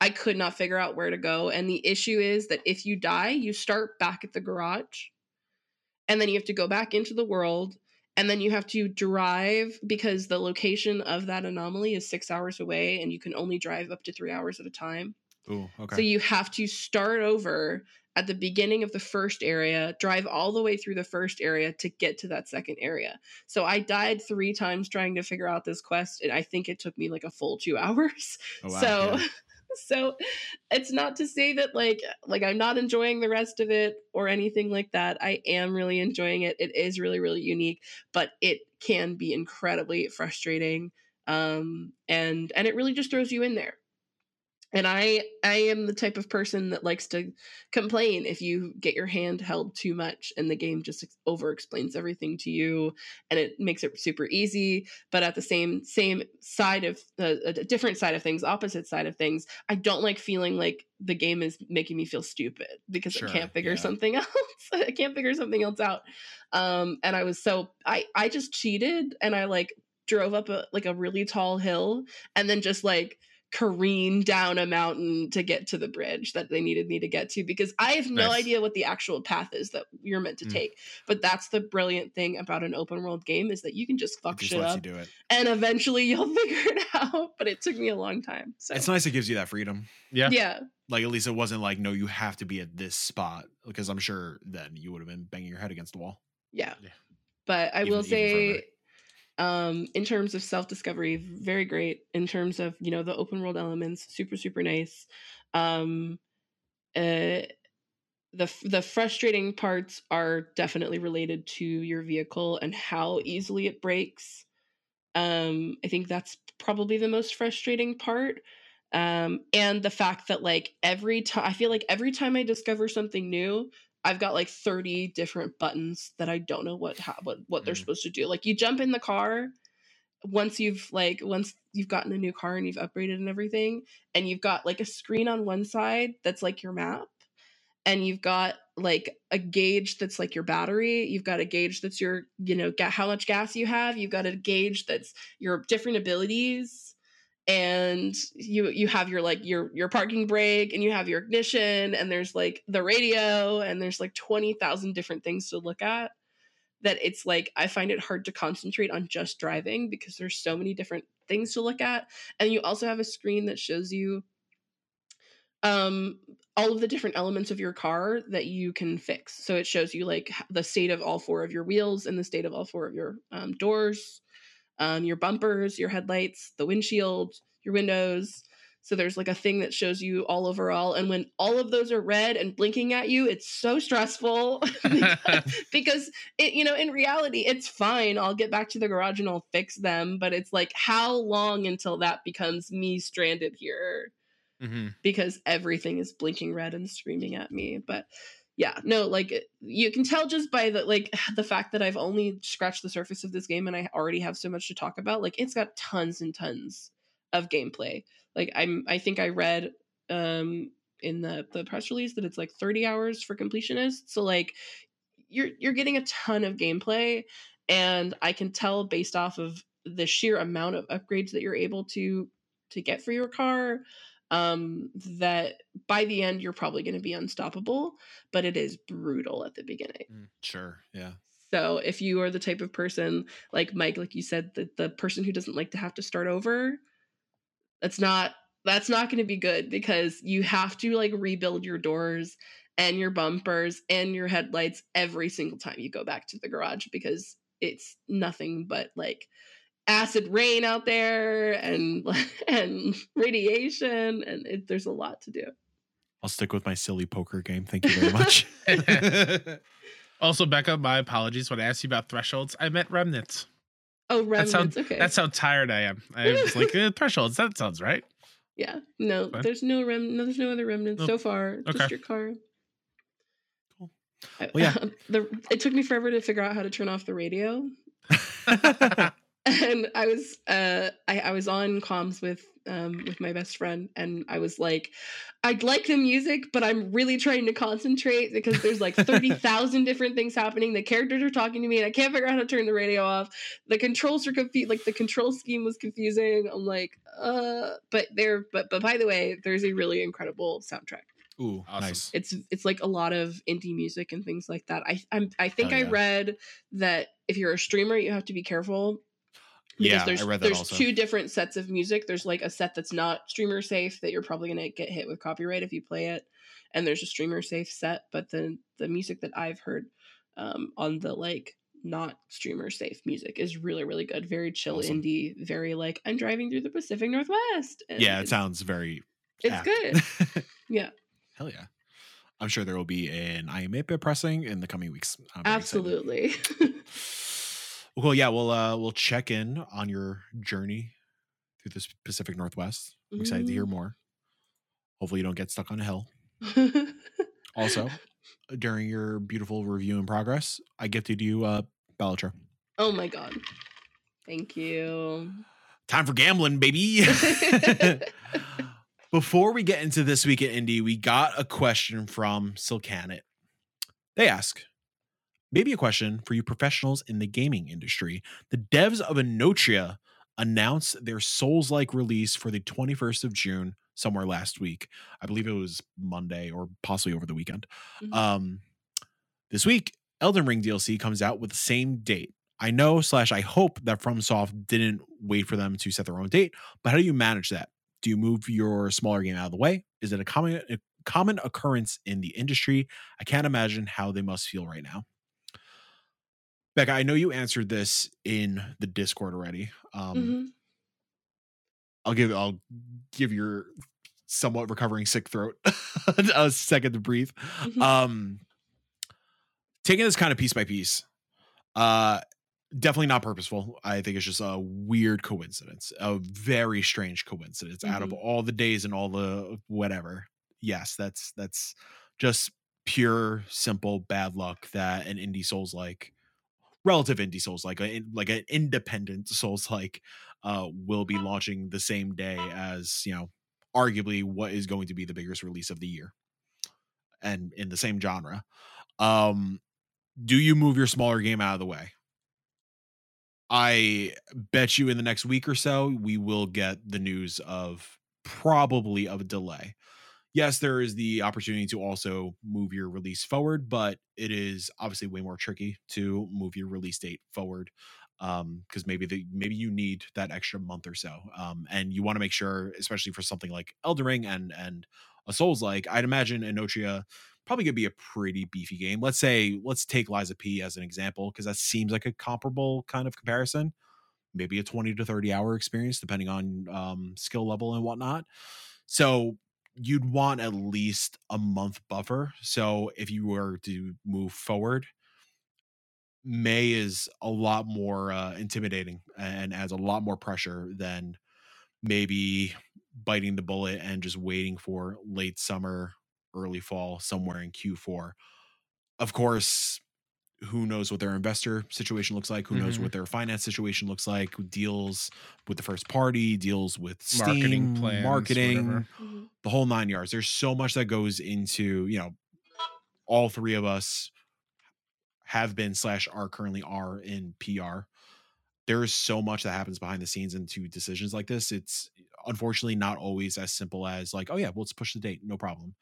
S2: I could not figure out where to go, and the issue is that if you die, you start back at the garage, and then you have to go back into the world, and then you have to drive because the location of that anomaly is six hours away, and you can only drive up to three hours at a time.
S1: Ooh, okay.
S2: So you have to start over at the beginning of the first area, drive all the way through the first area to get to that second area. So I died three times trying to figure out this quest, and I think it took me like a full two hours.
S1: oh, wow.
S2: so
S1: yeah.
S2: so it's not to say that like like I'm not enjoying the rest of it or anything like that. I am really enjoying it. It is really really unique, but it can be incredibly frustrating. Um and and it really just throws you in there and i i am the type of person that likes to complain if you get your hand held too much and the game just over explains everything to you and it makes it super easy. But at the same same side of uh, a different side of things opposite side of things i don't like feeling like the game is making me feel stupid because
S1: Sure,
S2: i can't figure
S1: yeah.
S2: something else. I can't figure something else out. Um and i was so i i just cheated and i like drove up a like a really tall hill and then just like careen down a mountain to get to the bridge that they needed me to get to because I have no
S1: Nice.
S2: idea what the actual path is that you're meant to
S1: Mm.
S2: take. But that's the brilliant thing about an open world game is that you can just
S1: It
S2: fuck
S1: just
S2: shit
S1: lets
S2: up
S1: you do it.
S2: and eventually you'll figure it out. But it took me a long time. So
S1: It's nice it gives you that freedom.
S3: Yeah.
S2: yeah.
S1: Like at least it wasn't like no, you have to be at this spot because I'm sure then you would have been banging your head against the wall.
S2: Yeah.
S3: Yeah.
S2: But I
S1: Even-
S2: will say
S1: further.
S2: Um in terms of self-discovery, very great. In terms of, you know, the open world elements, super, super nice. Um uh the the frustrating parts are definitely related to your vehicle and how easily it breaks. Um I think that's probably the most frustrating part. Um and the fact that like every time I feel like every time I discover something new, I've got like 30 different buttons that I don't know what how, what what they're
S1: Mm.
S2: supposed to do. Like you jump in the car once you've like once you've gotten a new car and you've upgraded and everything and you've got like a screen on one side that's like your map and you've got like a gauge that's like your battery you've got a gauge that's your you know ga- how much gas you have you've got a gauge that's your different abilities and you you have your like your your parking brake and you have your ignition and there's like the radio and there's like 20,000 different things to look at that it's like I find it hard to concentrate on just driving because there's so many different things to look at. And you also have a screen that shows you um all of the different elements of your car that you can fix. So it shows you like the state of all four of your wheels and the state of all four of your um, doors um, your bumpers your headlights the windshield your windows. So there's like a thing that shows you all overall and when all of those are red and blinking at you it's so stressful because it you know in reality it's fine i'll get back to the garage and i'll fix them but it's like how long until that becomes me stranded here?
S3: Hmm
S2: because everything is blinking red and screaming at me but yeah no like you can tell just by the like the fact that i've only scratched the surface of this game and i already have so much to talk about like it's got tons and tons of gameplay Like I'm I think I read um in the the press release that it's like 30 hours for completionists. So like you're you're getting a ton of gameplay and I can tell based off of the sheer amount of upgrades that you're able to to get for your car um that by the end you're probably going to be unstoppable but it is brutal at the beginning
S1: Mm, Sure. Yeah.
S2: so if you are the type of person like Mike, like you said, the, the person who doesn't like to have to start over, that's not that's not going to be good because you have to like rebuild your doors and your bumpers and your headlights every single time you go back to the garage because it's nothing but like acid rain out there and and radiation and it, there's a lot to do.
S1: I'll stick with my silly poker game. Thank you very much.
S3: Also, Becca, my apologies. When I asked you about thresholds, I meant remnants.
S2: Oh,
S3: That's
S2: remnants.
S3: how
S2: okay.
S3: that's how tired I am. I was like eh, thresholds. That sounds right.
S2: yeah. No,
S3: Okay.
S2: there's no rem. No, there's no other remnants
S3: Nope.
S2: so far.
S3: Okay.
S2: Just your car.
S1: Cool. Well, yeah.
S2: the it took me forever to figure out how to turn off the radio, and I was uh I, I was on comms with um with my best friend, and I was like, I'd like the music, but I'm really trying to concentrate because there's like thirty thousand different things happening. The characters are talking to me, and I can't figure out how to turn the radio off. The controls are confused. Like the control scheme was confusing. I'm like, uh, but there, but but by the way, there's a really incredible soundtrack
S1: Ooh,
S3: Awesome.
S1: nice.
S2: it's it's like a lot of indie music and things like that. I I'm, I think
S1: Hell
S2: I read that if you're a streamer, you have to be careful because
S1: Yeah,
S2: there's
S1: I read that
S2: there's
S1: also.
S2: two different sets of music. There's like a set that's not streamer safe that you're probably gonna get hit with copyright if you play it, and there's a streamer safe set. But the the music that I've heard um, on the like not streamer safe music is really really good. Very chill
S1: Awesome.
S2: indie. Very like I'm driving through the Pacific Northwest.
S1: yeah, it sounds very.
S2: it's
S1: apt.
S2: good. Yeah.
S1: Hell yeah. I'm sure there will be an IMAPA pressing in the coming weeks. I'm.
S2: Absolutely.
S1: Well, yeah, we'll uh we'll check in on your journey through the Pacific Northwest. I'm excited to hear
S2: Mm.
S1: more. Hopefully, you don't get stuck on a hill. Also, during your beautiful review in progress, I gifted you uh Balatro.
S2: oh my god. Thank you.
S1: Time for gambling, baby. Before we get into this week at Indie, we got a question from Silcanet. They ask, maybe a question for you professionals in the gaming industry. The devs of Enotria announced their Souls like release for the 21st of June, somewhere last week. I believe it was Monday or possibly over the weekend.
S2: Mhm.
S1: Um, this week, Elden Ring DLC comes out with the same date. I know slash I hope that FromSoft didn't wait for them to set their own date, but how do you manage that? Do you move your smaller game out of the way? Is it a common a common occurrence in the industry? I can't imagine how they must feel right now. Becca, I know you answered this in the Discord already. Um,
S2: Mhm.
S1: I'll give I'll give your somewhat recovering sick throat a second to breathe.
S2: Mhm.
S1: Um taking this kind of piece by piece. Uh definitely not purposeful. I think it's just a weird coincidence. A very strange coincidence out of
S2: Mhm.
S1: all the days and all the whatever. Yes, that's that's just pure simple bad luck that an indie souls like relative indie souls like a, like an independent souls like uh will be launching the same day as you know arguably what is going to be the biggest release of the year and in the same genre. Um do you move your smaller game out of the way? I bet you in the next week or so we will get the news of probably of a delay yes there is the opportunity to also move your release forward but it is obviously way more tricky to move your release date forward um because maybe the maybe you need that extra month or so um and you want to make sure especially for something like Elden Ring and and a Souls like I'd imagine Enotria probably gonna be a pretty beefy game. Let's say let's take Lies of P as an example because that seems like a comparable kind of comparison. Maybe a 20 to 30 hour experience depending on um skill level and whatnot. So you'd want at least a month buffer so if you were to move forward May is a lot more uh, intimidating and adds a lot more pressure than maybe biting the bullet and just waiting for late summer, early fall, somewhere in Q4. Of course, who knows what their investor situation looks like who knows
S3: Mhm.
S1: what their finance situation looks like deals with the first party deals with Steam,
S3: Marketing plans,
S1: marketing
S3: whatever.
S2: Mhm.
S1: the whole nine yards there's so much that goes into you know all three of us have been slash are currently are in pr there is so much that happens behind the scenes into decisions like this it's unfortunately not always as simple as like oh yeah well, let's push the date no problem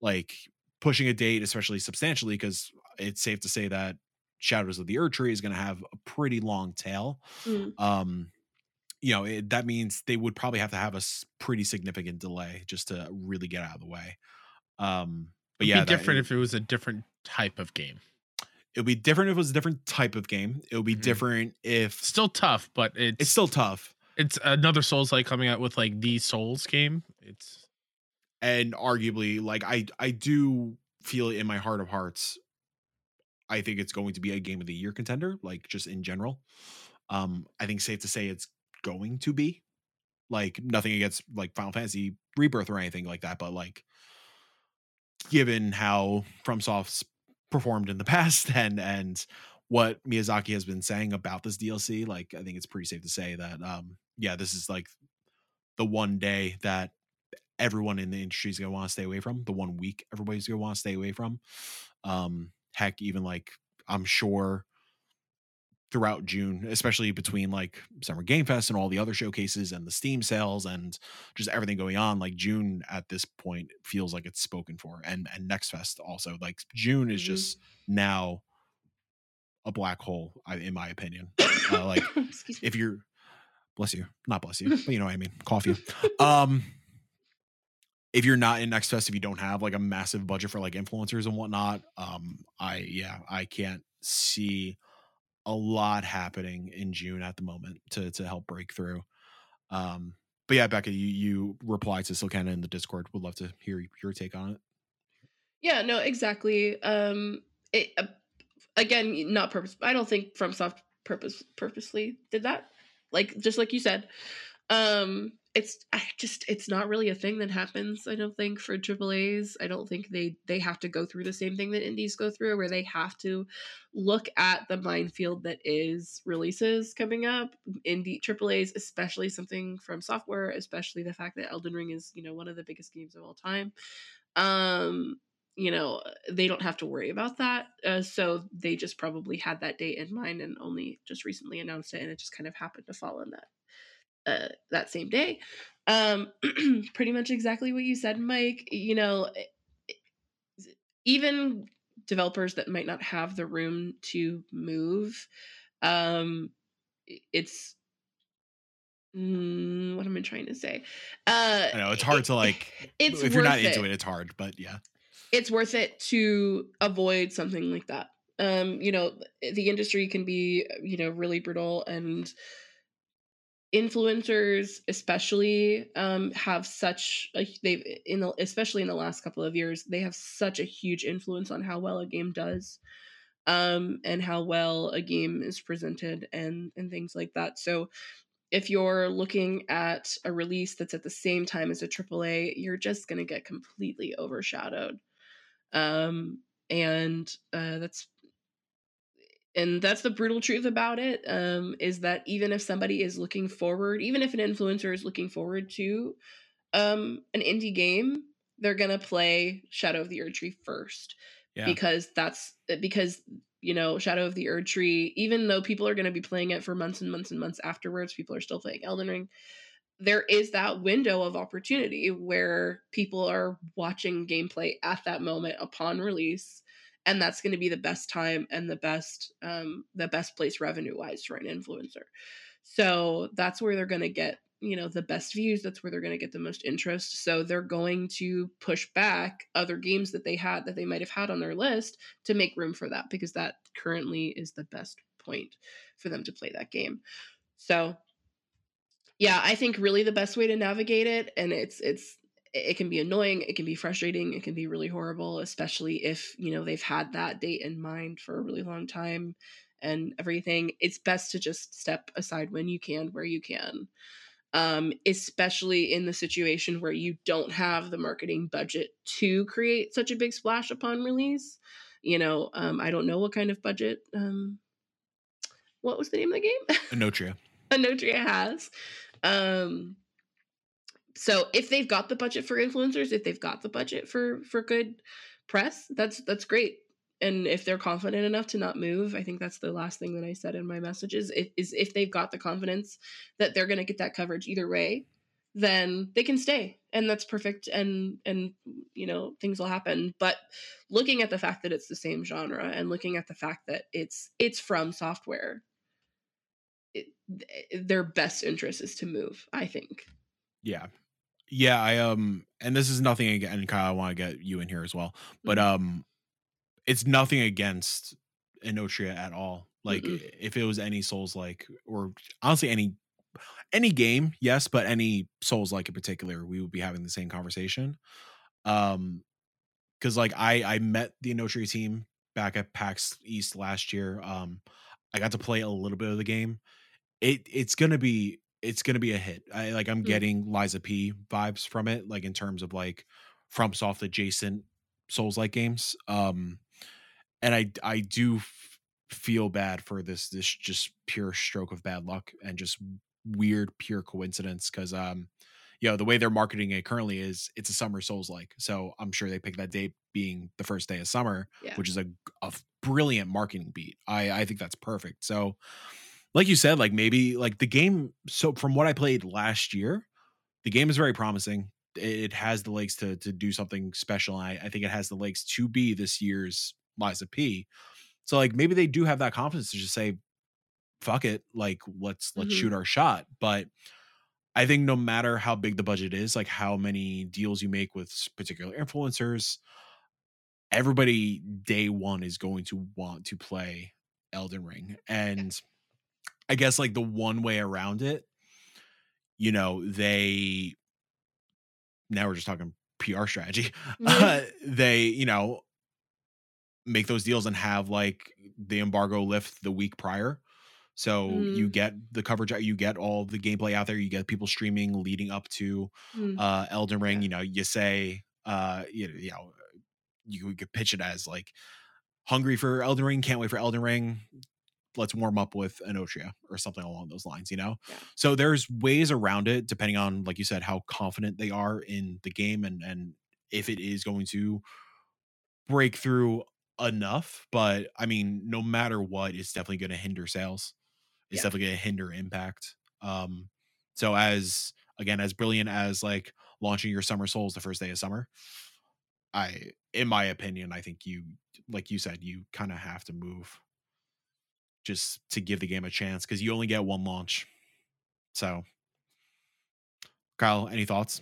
S1: like pushing a date especially substantially because it's safe to say that shadows of the Erdtree is going to have a pretty long tail
S2: Mm.
S1: um you know it, that means they would probably have to have a pretty significant delay just to really get out of the way um but
S3: It'd
S1: yeah
S3: be
S1: that-
S3: different
S1: it,
S3: if it was a different type of game.
S1: it would be different if it was a different type of game it would be
S3: Mhm.
S1: different if
S3: Still tough, but it's
S1: it's still tough
S3: it's another Souls like coming out with like the Souls game. It's
S1: and arguably like i i do feel it in my heart of hearts i think it's going to be a game of the year contender like just in general. Um i think safe to say it's going to be like nothing against like final fantasy rebirth or anything like that but like given how FromSoft's performed in the past and and what Miyazaki has been saying about this DLC, like I think it's pretty safe to say that um yeah, this is like the one day that everyone in the industry is gonna want to stay away from, the one week everybody's gonna want to stay away from. Um heck, even like I'm sure throughout June, especially between like Summer Game Fest and all the other showcases and the Steam sales and just everything going on, like June at this point feels like it's spoken for. And and Next Fest also. Like June is
S2: Mhm.
S1: just now a black hole, I- in my opinion. Uh, like if you're bless you, not bless you, but you know what I mean. Coffee. Um if you're not in Next Fest, if you don't have like a massive budget for like influencers and whatnot, um, I yeah, I can't see a lot happening in June at the moment to to help break through. Um, but yeah, Becca, you you replied to Silkana in the Discord. Would love to hear your take on it.
S2: Yeah, no, exactly. Um, it uh, again, not purpose. I don't think FromSoft purpose purposely did that. Like just like you said, um, it's I just it's not really a thing that happens. I don't think for AAA's. I don't think they they have to go through the same thing that indies go through, where they have to look at the minefield that is releases coming up. Indie AAA's, especially something FromSoftware, especially the fact that Elden Ring is you know one of the biggest games of all time. Um, you know they don't have to worry about that uh, so they just probably had that date in mind and only just recently announced it and it just kind of happened to fall in that uh, that same day um pretty much exactly what you said mike you know even developers that might not have the room to move um it's mm, what am i trying to say uh
S1: I know it's hard to like
S2: it's
S1: if you're not into
S2: it
S1: it, it's hard, but yeah.
S2: it's worth it to avoid something like that. Um, you know, the industry can be, you know, really brutal and influencers especially um have such a they've in the especially in the last couple of years they have such a huge influence on how well a game does um and how well a game is presented and and things like that so if you're looking at a release that's at the same time as a AAA, you're just going to get completely overshadowed. Um, and uh, that's and that's the brutal truth about it. Um, is that even if somebody is looking forward, even if an influencer is looking forward to um, an indie game, they're gonna play Shadow of the Erdtree first
S1: Yeah.
S2: because that's because you know Shadow of the Erdtree. Even though people are going to be playing it for months and months and months afterwards, people are still playing Elden Ring. There is that window of opportunity where people are watching gameplay at that moment upon release, and that's going to be the best time and the best um, the best place revenue wise for an influencer. So that's where they're going to get you know the best views that's where they're going to get the most interest so they're going to push back other games that they had that they might have had on their list to make room for that because that currently is the best point for them to play that game so yeah i think really the best way to navigate it and it's it's it can be annoying it can be frustrating it can be really horrible especially if you know they've had that date in mind for a really long time and everything it's best to just step aside when you can where you can um, especially in the situation where you don't have the marketing budget to create such a big splash upon release. You know, um, I don't know what kind of budget. Um, what was the name of the game?
S1: Enotria.
S2: Enotria has. Um, so if they've got the budget for influencers, if they've got the budget for for good press, that's that's great. And if they're confident enough to not move, I think that's the last thing that I said in my messages. Is if they've got the confidence that they're going to get that coverage either way, then they can stay, and that's perfect. And and you know things will happen. But looking at the fact that it's the same genre, and looking at the fact that it's it's FromSoftware, it, their best interest is to move. I think.
S1: Yeah. Yeah, I um and this is nothing again, Kyle, I want to get you in here as well. But
S2: Mhm.
S1: um it's nothing against Enotria at all. Like
S2: Mm-mm.
S1: if it was any Souls like or honestly any any game, yes, but any Souls like in particular, we would be having the same conversation. Um because like I I met the Enotria team back at PAX East last year. Um I got to play a little bit of the game. It it's gonna be it's gonna be a hit. I like I'm
S2: Mm.
S1: getting Lies of P vibes from it, like in terms of like FromSoft adjacent Souls like games. Um and I I do f- feel bad for this this just pure stroke of bad luck and just weird pure coincidence because um you know the way they're marketing it currently is it's a summer souls like so i'm sure they picked that date being the first day of summer
S2: Yeah.
S1: which is a, a brilliant marketing beat i i think that's perfect so like you said like maybe like the game so from what i played last year the game is very promising. It has the legs to to do something special I, I think it has the legs to be this year's lies of p. So like maybe they do have that confidence to just say fuck it like let's let's
S2: Mhm.
S1: shoot our shot. But i think no matter how big the budget is like how many deals you make with particular influencers everybody day one is going to want to play elden ring and i guess like the one way around it you know they now we're just talking pr strategy
S2: Mhm.
S1: uh, they you know make those deals and have like the embargo lift the week prior so you
S2: Mm.
S1: get the coverage out you get all the gameplay out there you get people streaming leading up to
S2: Mm.
S1: uh elden ring
S2: Yeah.
S1: you know you say uh you know, you know you could pitch it as like hungry for elden ring can't wait for elden ring let's warm up with Enotria or something along those lines, you know?
S2: Yeah.
S1: So there's ways around it depending on, like you said, how confident they are in the game and and if it is going to break through enough. But I mean, no matter what, it's definitely gonna hinder sales. It's
S2: Yeah.
S1: definitely gonna hinder impact. Um so as again, as brilliant as like launching your summer souls the first day of summer, I in my opinion, I think you like you said, you kind of have to move just to give the game a chance because you only get one launch. So, Kyle, any thoughts?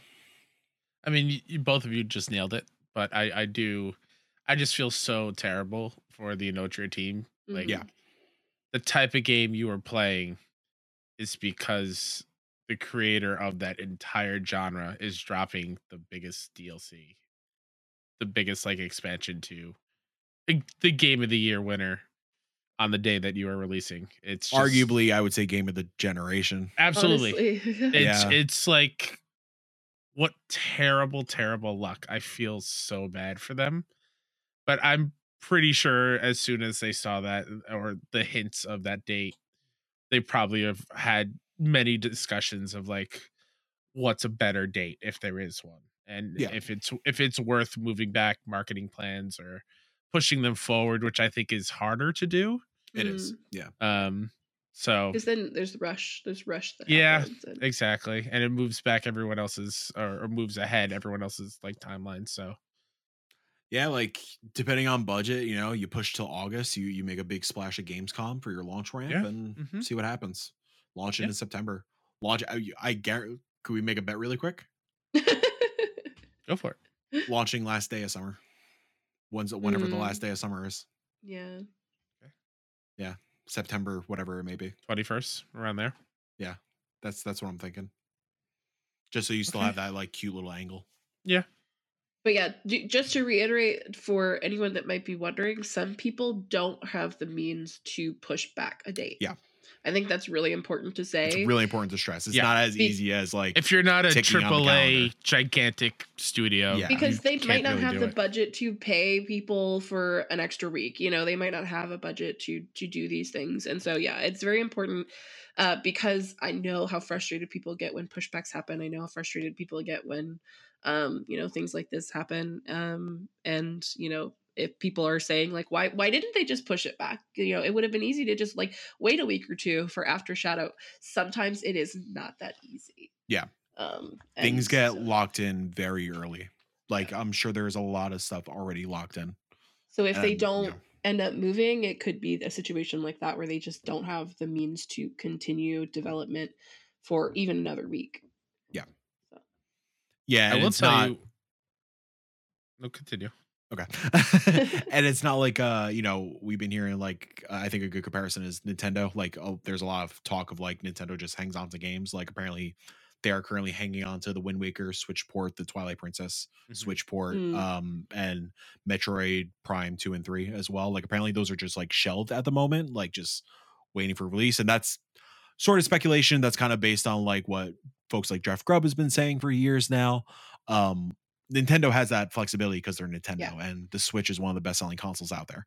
S3: I mean, you, you- both of you just nailed it, but I, I do, I just feel so terrible for the Enotria team. Like,
S2: Mhm.
S1: Yeah.
S3: the type of game you are playing is because the creator of that entire genre is dropping the biggest DLC, the biggest like expansion to the- the game of the year winner on the day that you are releasing. It's just,
S1: Arguably, I would say game of the generation.
S3: absolutely. It's
S1: Yeah.
S3: it's like what terrible, terrible luck. I feel so bad for them. But I'm pretty sure as soon as they saw that or the hints of that date, they probably have had many discussions of like what's a better date if there is one. And
S1: Yeah.
S3: if it's if it's worth moving back marketing plans or pushing them forward, which I think is harder to do.
S1: It is,
S2: Mm.
S1: yeah.
S3: Um so
S2: Because then there's rush. There's rush. That
S3: Yeah,
S2: and-
S3: Exactly. And it moves back everyone else's or, or moves ahead everyone else's like timeline. So
S1: Yeah, like depending on budget, you know, you push till August, you you make a big splash at Gamescom for your launch ramp
S3: Yeah,
S1: and
S3: mhm.
S1: see what happens. Launch it
S3: Yeah.
S1: in September. Launch. I, I guarantee. Could we make a bet really quick?
S3: go for it.
S1: Launching last day of summer. When's whenever the
S2: Mm.
S1: last day of summer is.
S2: yeah.
S1: September, whatever it may be.
S3: 21st, around there.
S1: Yeah, that's that's what I'm thinking. Just so you still
S3: Okay.
S1: have that like cute little angle. Yeah.
S2: But yeah, just to reiterate for anyone that might be wondering, some people don't have the means to push back a date.
S1: Yeah.
S2: I think that's really important to say.
S1: It's really important to stress. It's
S3: Yeah.
S1: not as
S2: Be-
S1: easy as like
S3: If you're not a
S1: ticking on the
S3: AAA gigantic studio,
S1: Yeah.
S2: because they might not
S3: really
S2: have the
S3: it.
S2: budget to pay people for an extra week you know they might not have a budget to to do these things and so yeah it's very important uh, because i know how frustrated people get when pushbacks happen i know how frustrated people get when um, you know things like this happen um, and you know if people are saying like why why didn't they just push it back you know it would have been easy to just like wait a week or two for after shadow sometimes it is not that easy
S1: Yeah.
S2: um
S1: things get
S2: so-
S1: locked in very early. Like I'm sure there's a lot of stuff already locked in.
S2: So if they don't
S1: yeah.
S2: end up moving, it could be a situation like that where they just don't have the means to continue development for even another week.
S1: Yeah,
S3: yeah
S1: I
S3: will
S1: it's
S3: tell
S1: not,
S3: you. No, continue.
S1: Okay. and it's not like uh, you know, we've been hearing like uh, I think a good comparison is Nintendo. Like, oh, there's a lot of talk of like Nintendo just hangs on to games. Like apparently they are currently hanging on to the Wind Waker Switch port, the Twilight Princess
S3: Mhm.
S1: Switch port,
S2: Mm.
S1: um, and Metroid Prime 2 and 3 as well. Like apparently those are just like shelved at the moment, like just waiting for release. And that's sort of speculation that's kind of based on like what folks like Jeff Grubb has been saying for years now. Um Nintendo has that flexibility because they're Nintendo
S2: Yeah.
S1: and the Switch is one of the best selling consoles out there.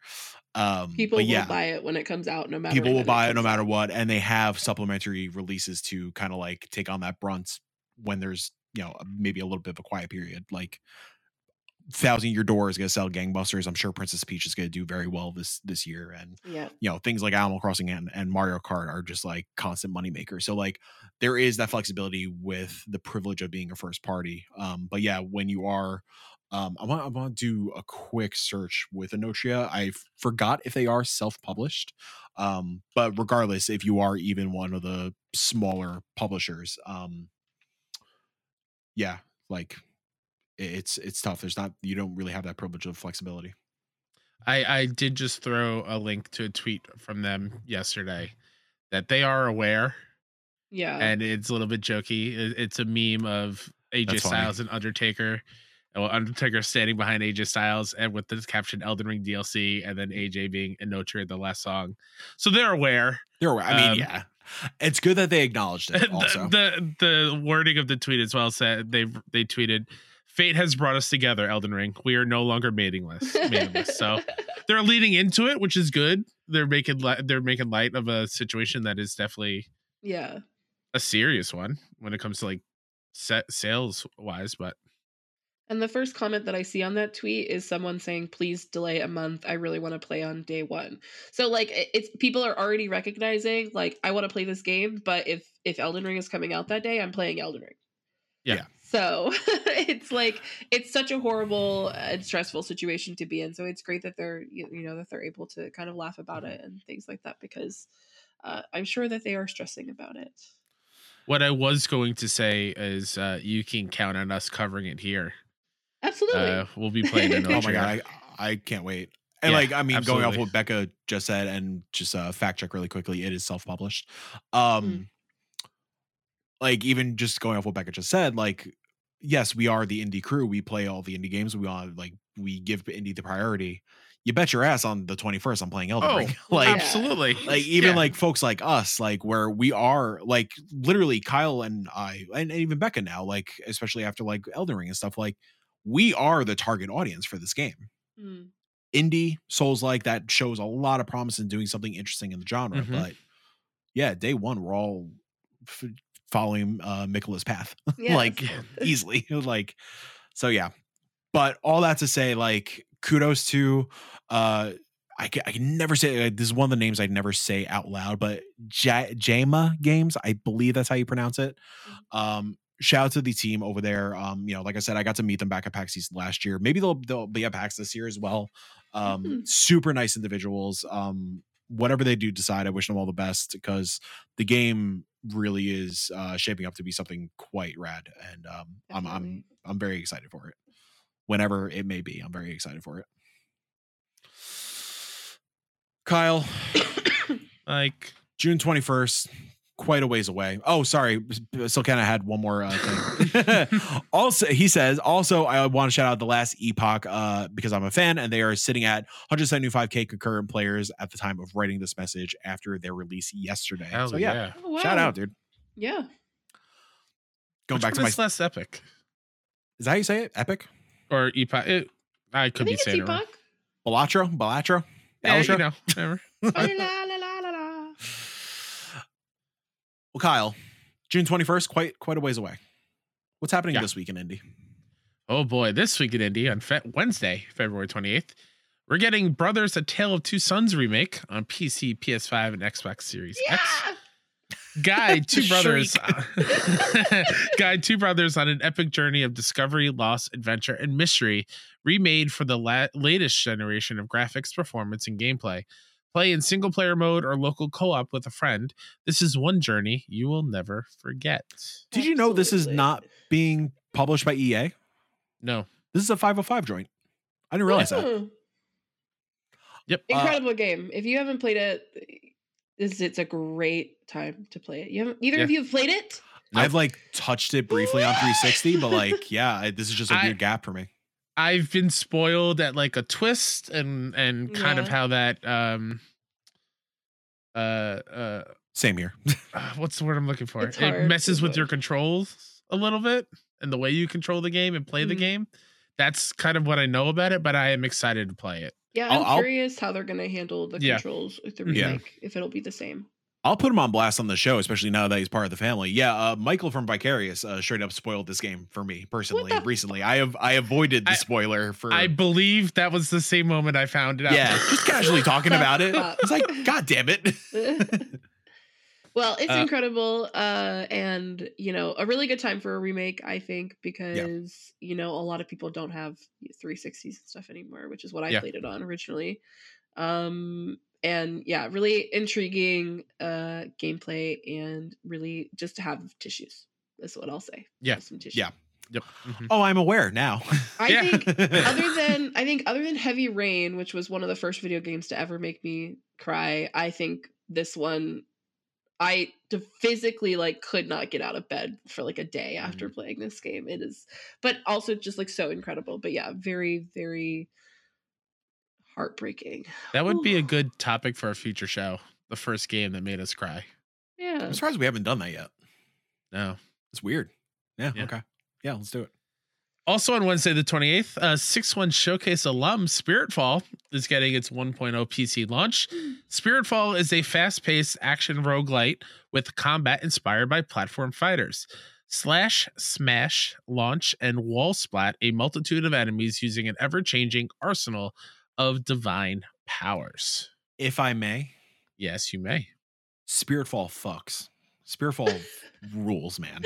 S1: Um
S2: People will
S1: yeah,
S2: buy it when it comes out, no matter.
S1: people will buy it no matter what and they have supplementary releases to kind of like take on that brunt when there's you know maybe a little bit of a quiet period like thousand year door is going to sell gangbusters. I'm sure princess peach is going to do very well this this year. And
S2: Yeah,
S1: you know things like animal crossing and, and mario kart are just like constant money makers so like there is that flexibility with the privilege of being a first party. Um but yeah when you are um i want i want to do a quick search with Enotria. I forgot if they are self-published um but regardless if you are even one of the smaller publishers um yeah like it's it's tough there's not you don't really have that privilege of flexibility
S3: I I did just throw a link to a tweet from them yesterday that they are aware,
S2: yeah.
S3: and it's a little bit jokey. It's a meme of AJ
S1: That's funny.
S3: Styles and Undertaker. Well, Undertaker standing behind AJ Styles and with this caption Elden Ring DLC, and then AJ being Enotria the last song. So they're aware.
S1: they're aware. i mean
S3: Um,
S1: yeah it's good that they acknowledged it also
S3: the, the the wording of the tweet as well said they they tweeted fate has brought us together elden ring we are no longer maidenless maidenless so they're leading into it which is good they're making li- they're making light of a situation that is definitely
S2: yeah.
S3: a serious one when it comes to like set sales wise but
S2: And the first comment that I see on that tweet is someone saying, "Please delay a month. I really want to play on day one." So like, it's people are already recognizing like, I want to play this game, but if if Elden Ring is coming out that day, I'm playing Elden Ring.
S3: Yeah.
S1: Yeah.
S2: So it's like it's such a horrible and stressful situation to be in. So it's great that they're you you know that they're able to kind of laugh about it and things like that because uh, I'm sure that they are stressing about it.
S3: what i was going to say is uh you can count on us covering it here
S2: Absolutely.
S3: uh we'll be playing an
S1: oh my god I, I can't wait and
S3: Yeah,
S1: like i mean going off what becca just said and just uh fact check really quickly it is self-published um
S2: Mm.
S1: like even just going off what becca just said like yes we are the indie crew we play all the indie games we want like we give indie the priority you bet your ass on the 21st i'm playing elden
S3: Oh,
S1: ring like
S3: absolutely
S1: like even
S3: Yeah.
S1: like folks like us like where we are like literally kyle and i and even becca now like especially after like elden ring and stuff like we are the target audience for this game
S2: Mm.
S1: indie souls like that shows a lot of promise in doing something interesting in the genre
S3: Mhm.
S1: but yeah day one we're all following uh Miquella's path
S2: Yes.
S1: like easily like so yeah but all that to say like kudos to uh I can, I can never say like, this is one of the names I'd never say out loud, but J- Jyamma Games, I believe that's how you pronounce it. Um, shout out to the team over there. Um, you know, like I said, I got to meet them back at PAX East last year. Maybe they'll they'll be at PAX this year as well. Um,
S2: Mhm.
S1: super nice individuals. Um, whatever they do decide, I wish them all the best because the game really is uh, shaping up to be something quite rad, and um, I'm I'm I'm very excited for it. Whenever it may be, I'm very excited for it. Kyle,
S3: like
S1: June 21st, quite a ways away. Oh, sorry. Still kind of had one more uh, thing. also, he says, also, I want to shout out the last Epoch uh, because I'm a fan and they are sitting at 175K concurrent players at the time of writing this message after their release yesterday.
S3: Hell
S1: so, yeah,
S3: yeah.
S2: Oh,
S1: shout out, dude.
S2: Yeah.
S1: Going
S3: Which
S1: back to
S3: one
S1: my.
S3: is less epic
S1: Is that how you say it? Epic?
S3: or epoch. It, I
S2: I
S3: could be
S2: think it's
S3: saying it wrong.
S1: Balatro? Balatro?
S3: Yeah, you
S1: Balatro?
S3: know, whatever.
S2: La, la, la, la, la, la.
S1: Well, Kyle, June 21st, quite quite a ways away. What's happening
S3: Yeah.
S1: this week in Indie?
S3: Oh boy, this week in Indie on Fe- Wednesday, February 28th, we're getting Brothers A Tale of Two Sons remake on PC, PS5, and Xbox Series X.
S2: Yeah.
S3: Guide two brothers Guide two brothers on an epic journey of discovery, loss, adventure, and mystery, remade for the la- latest generation of graphics, performance, and gameplay. Play in single player mode or local co-op with a friend. This is one journey you will never forget.
S1: Did you know this is
S2: Absolutely.
S1: not being published by EA?
S3: No.
S1: This is a 505 joint. I didn't realize that.
S2: Yeah.
S3: Yep.
S1: Uh,
S2: Incredible game. If you haven't played it, this it's a great time to play it. You haven't either of
S3: Yeah.
S2: you have played it?
S1: I've like touched it briefly on 360, but like, yeah, I- this is just a
S3: I-
S1: weird gap for me.
S3: I've been spoiled at like a twist and and kind of how that um uh uh
S1: Same here.
S3: uh, what's the word I'm looking for?
S2: It's
S3: It messes with your controls a little bit and the way you control the game and play the
S2: Mhm.
S3: game. That's kind of what I know about it, but I am excited to play it.
S2: Yeah,
S1: I'll-
S2: I'm
S1: I'll-
S2: curious how they're gonna handle the
S3: Yeah.
S2: controls with the
S3: Yeah.
S2: remake. If it'll be the same.
S1: I'll put him on blast on the show, especially now that he's part of the family. Yeah, uh, Michael from Vicarious uh, straight up spoiled this game for me personally recently. I have I avoided the
S3: I-
S1: spoiler for
S3: I believe that was the same moment I found it out.
S1: yeah, just casually talking about it. It's like, God damn it.
S2: well, it's
S3: Uh,
S2: incredible, uh, and you know, a really good time for a remake, I think, because you know, a lot of people don't have 360s and stuff anymore, which is what I
S3: Yeah.
S2: played it on originally. Um, and yeah, really intriguing uh gameplay, and really just to have tissues. That's what I'll say.
S3: Yeah.
S2: Have some tissues.
S1: Yeah.
S3: Yep. Mhm.
S1: oh, I'm aware now.
S2: I
S3: Yeah.
S2: think other than I think other than Heavy Rain, which was one of the first video games to ever make me cry, I think this one I d- physically like could not get out of bed for like a day after
S1: Mm-hmm.
S2: playing this game. It is but also just like so incredible. But yeah, very very heartbreaking.
S3: That would be a good topic for a future show. The first game that made us cry.
S2: Yeah.
S1: I'm surprised we haven't done that yet.
S3: No.
S1: It's weird. Yeah,
S3: Yeah.
S1: okay. Yeah, let's do it.
S3: Also on Wednesday the 28th, uh 6-1 Showcase alum Spiritfall is getting its 1.0 PC launch. Spiritfall is a fast-paced action roguelite with combat inspired by platform fighters. Slash, smash, launch, and wall splat a multitude of enemies using an ever-changing arsenal of divine powers.
S1: If I may,
S3: Yes, you may.
S1: Spiritfall fucks. Spiritfall rules, man.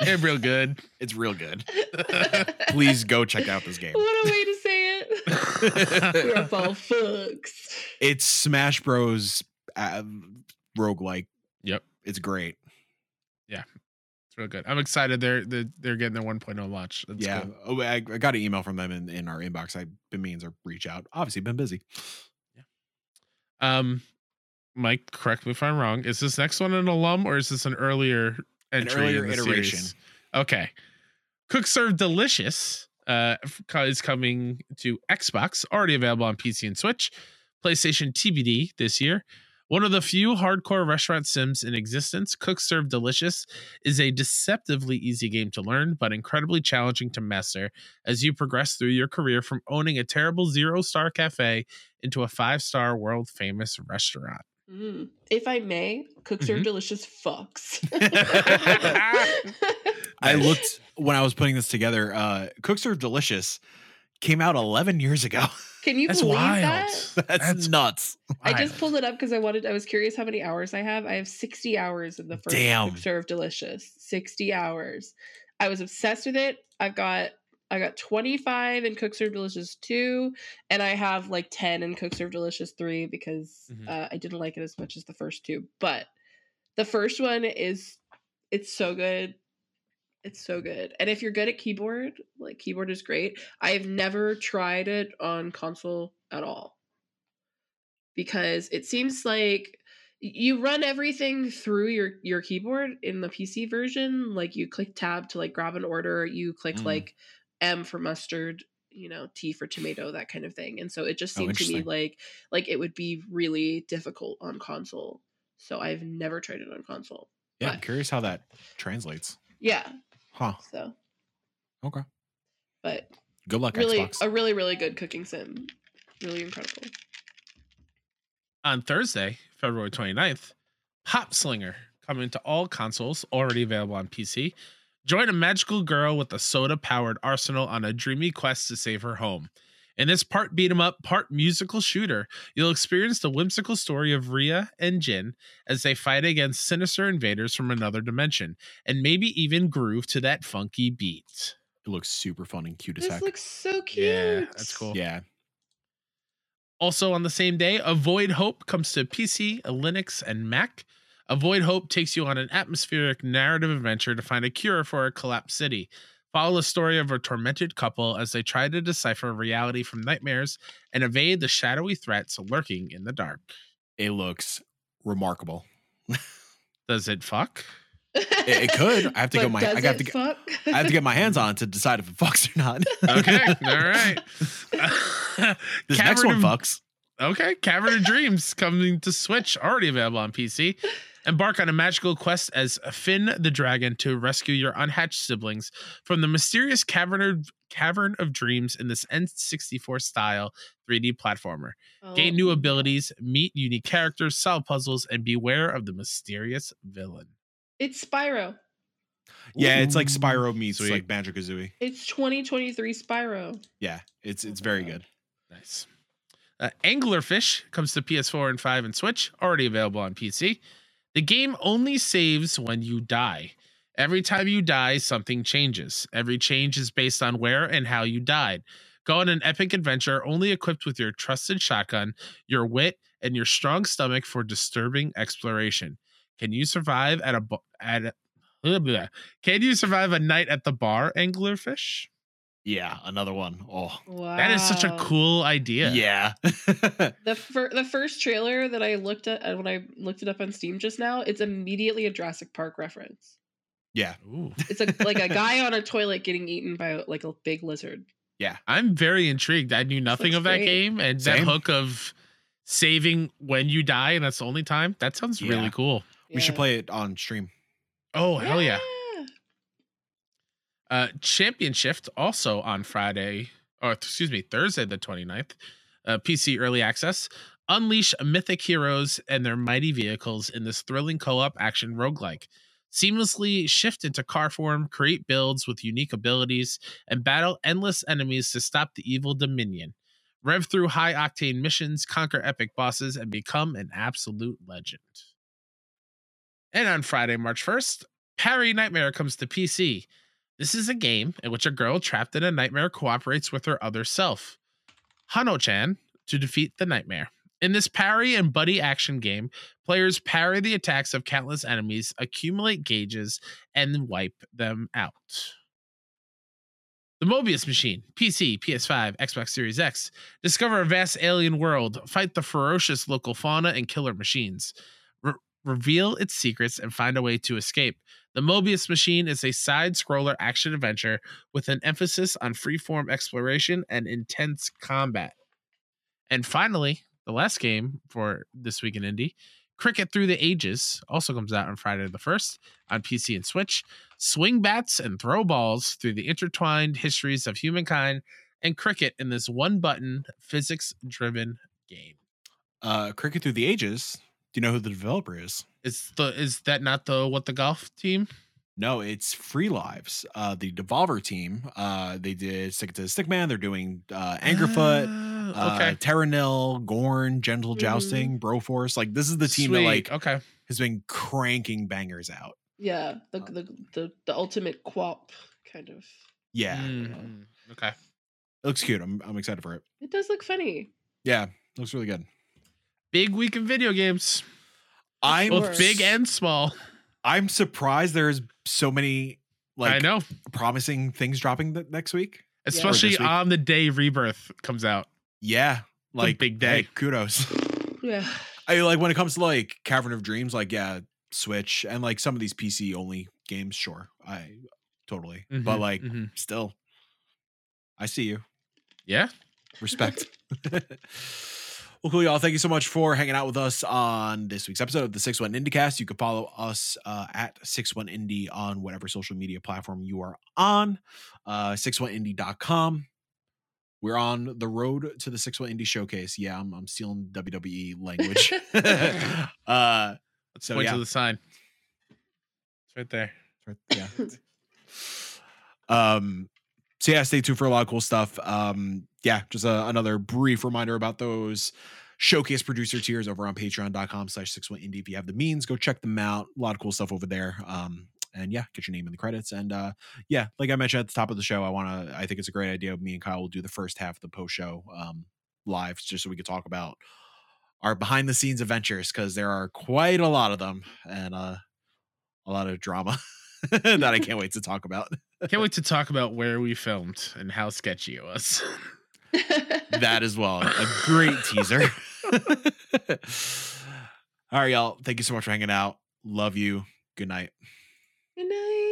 S3: They're real good.
S1: It's real good. Please go check out this game.
S2: What a way to say it. We're all fucks.
S1: It's Smash Bros. Uh, roguelike.
S3: Yep.
S1: It's great.
S3: It's real good. I'm excited they're they're, they're getting their 1.0 launch. That's
S1: yeah.
S3: cool.
S1: Oh, I, I got an email from them in, in our inbox. I've been meaning to reach out. Obviously, been busy. Yeah.
S3: Um, Mike, correct me if I'm wrong. Is this next one an alum or is this an earlier
S1: An
S3: entry?
S1: earlier
S3: in the
S1: iteration.
S3: series? Okay. Cook Serve Delicious uh, is coming to Xbox, already available on PC and Switch, PlayStation TBD this year. One of the few hardcore restaurant sims in existence, Cook Serve Delicious is a deceptively easy game to learn, but incredibly challenging to master as you progress through your career from owning a terrible zero star cafe into a five star world famous restaurant.
S2: Mm. If I may, Cook Serve
S3: Mhm.
S2: Delicious fucks.
S1: I looked when I was putting this together. Uh, Cook Serve Delicious came out 11 years ago.
S2: Can you
S3: That's
S2: believe
S3: wild.
S2: that?
S1: That's,
S3: That's
S1: nuts.
S2: I just pulled it up because I wanted. I was curious how many hours I have. I have sixty hours in the first
S1: Damn.
S2: Cook Serve Delicious. Sixty hours. I was obsessed with it. I've got. I got 25 in Cook Serve Delicious 2, and I have like 10 in Cook Serve Delicious 3 because
S3: Mhm.
S2: uh, I didn't like it as much as the first two. But the first one is, it's so good. It's so good. And if you're good at keyboard, like keyboard is great. I've never tried it on console at all because it seems like you run everything through your your keyboard in the PC version. Like you click tab to like grab an order. You click
S1: Mm.
S2: like M for mustard, you know, T for tomato, that kind of thing. And so it just
S1: Oh,
S2: seemed to me like like it would be really difficult on console. So I've never tried it on console.
S1: Yeah, I'm curious how that translates.
S2: Yeah.
S1: Huh.
S2: So
S1: Okay.
S2: but
S1: Good luck,
S2: really
S1: Xbox.
S2: a really really good cooking sim. Really incredible.
S3: On Thursday, February 29th, Popslinger coming to all consoles, already available on PC. Join a magical girl with a soda powered arsenal on a dreamy quest to save her home. In this part beat 'em up, part musical shooter, you'll experience the whimsical story of Rhea and Jin as they fight against sinister invaders from another dimension, and maybe even groove to that funky beat.
S1: it looks super fun and cute as
S2: This
S1: heck.
S2: looks so cute.
S3: Yeah, that's cool.
S1: yeah.
S3: Also on the same day, A Void Hope comes to PC, Linux, and Mac. A Void Hope takes you on an atmospheric narrative adventure to find a cure for a collapsed city. Follow the story of a tormented couple as they try to decipher reality from nightmares and evade the shadowy threats lurking in the dark.
S1: It looks remarkable.
S3: Does it fuck?
S1: it could. I have to go my- I
S2: does
S1: got
S2: it
S1: to get-
S2: fuck?
S1: I have to get my hands on it to decide if it fucks or not.
S3: Okay, all right.
S1: This next one fucks.
S3: Okay, Cavern of Dreams coming to Switch, already available on PC. Embark on a magical quest as Finn the Dragon to rescue your unhatched siblings from the mysterious cavern of, cavern of dreams in this N64 style 3D platformer. Gain
S2: Oh.
S3: new abilities, meet unique characters, solve puzzles, and beware of the mysterious villain.
S2: It's Spyro.
S1: Yeah, it's like Spyro meets
S3: sweet.
S1: like Banjo Kazooie.
S2: It's 2023 Spyro.
S1: Yeah, it's
S2: Oh
S1: it's very good.
S3: Nice. Uh, Anglerfish comes to PS4 and 5 and Switch, already available on PC. The game only saves when you die. Every time you die, something changes. Every change is based on where and how you died. Go on an epic adventure only equipped with your trusted shotgun, your wit, and your strong stomach for disturbing exploration. Can you survive at a at a. Can you survive a night at the bar, Anglerfish?
S1: Yeah, another one. Oh,
S2: Wow.
S3: That is such a cool idea.
S1: yeah.
S2: The fir- the first trailer that I looked at uh, when I looked it up on Steam just now, it's immediately a Jurassic Park reference.
S1: yeah.
S3: Ooh.
S2: It's a like a guy on a toilet getting eaten by like a big lizard.
S3: Yeah, I'm very intrigued. I knew nothing
S2: looks
S3: of that
S2: great.
S3: game, and
S1: Same.
S3: that hook of saving when you die and that's the only time. That sounds really
S1: Yeah.
S3: cool.
S1: We should play it on stream.
S3: Oh hell yeah! Uh, Champion Shift also on Friday, or excuse me, Thursday the 29th. Uh, PC early access. Unleash mythic heroes and their mighty vehicles in this thrilling co-op action roguelike. Seamlessly shift into car form, create builds with unique abilities, and battle endless enemies to stop the evil Dominion. Rev through high octane missions, conquer epic bosses, and become an absolute legend. And on Friday, March 1st, Parry Nightmare comes to PC. This is a game in which a girl trapped in a nightmare cooperates with her other self, Hano-chan, to defeat the nightmare. In this parry and buddy action game, players parry the attacks of countless enemies, accumulate gauges, and wipe them out. The Mobius Machine, PC, PS5, Xbox Series X. Discover a vast alien world, fight the ferocious local fauna and killer machines. Re- reveal its secrets and find a way to escape. The Mobius Machine is a side scroller action adventure with an emphasis on freeform exploration and intense combat. And finally, the last game for this week in Indie, Cricket Through the Ages, also comes out on Friday the 1st on PC and Switch. Swing bats and throw balls through the intertwined histories of humankind and cricket in this one button, physics driven game.
S1: Uh, Cricket Through the Ages. Do you know who the developer is?
S3: Is the is that not the what the golf team?
S1: No, it's Free Lives. Uh, the Devolver team. Uh, they did Stick to the Stickman. They're doing uh, Angerfoot,
S3: Ah,
S1: uh,
S3: okay.
S1: Terra Nil, Gorn, Genital
S2: Mhm.
S1: Jousting, Broforce. Like this is the team that like
S3: okay.
S1: has been cranking bangers out.
S2: Yeah, the the the, the ultimate quap kind of.
S1: Yeah,
S3: Mm, okay.
S1: it looks cute. I'm I'm excited for it.
S2: It does look funny.
S1: Yeah, looks really good.
S3: Big week in video games,
S1: I'm
S3: both big and small.
S1: I'm surprised there's so many like
S3: I know,
S1: promising things dropping th- next week.
S3: especially
S1: this week.
S3: on the day Rebirth comes out.
S1: Yeah, like
S3: big
S1: hey,
S3: day.
S1: kudos.
S2: Yeah.
S1: I like when it comes to like Cavern of Dreams, like yeah, Switch and like some of these PC only games, sure. I totally. But
S3: Mhm,
S1: like
S3: mhm.
S1: still I see you.
S3: yeah.
S1: Respect. well, cool, y'all. Thank you so much for hanging out with us on this week's episode of the Six One IndieCast. You can follow us uh, at Six One Indie on whatever social media platform you are on. Uh, 61indie.com. We're on the road to the Six One Indie Showcase. Yeah, I'm, I'm stealing WWE language. uh,
S3: Let's
S1: So,
S3: point
S1: yeah.
S3: to the sign. It's right there.
S1: yeah. um so yeah stay tuned for a lot of cool stuff um yeah just a, another brief reminder about those showcase producer tiers over on patreon.com slash 61 indie. If you have the means go check them out. A lot of cool stuff over there. Um and yeah get your name in the credits. And uh yeah like i mentioned at the top of the show i want to i think it's a great idea. Me and kyle will do the first half of the post show um live just so we could talk about our behind the scenes adventures because there are quite a lot of them and uh a lot of drama that I can't wait to talk about.
S3: Can't wait to talk about where we filmed and how sketchy it was.
S1: That as well. A great teaser. All right, y'all. Thank you so much for hanging out. Love you. Good night.
S2: Good night.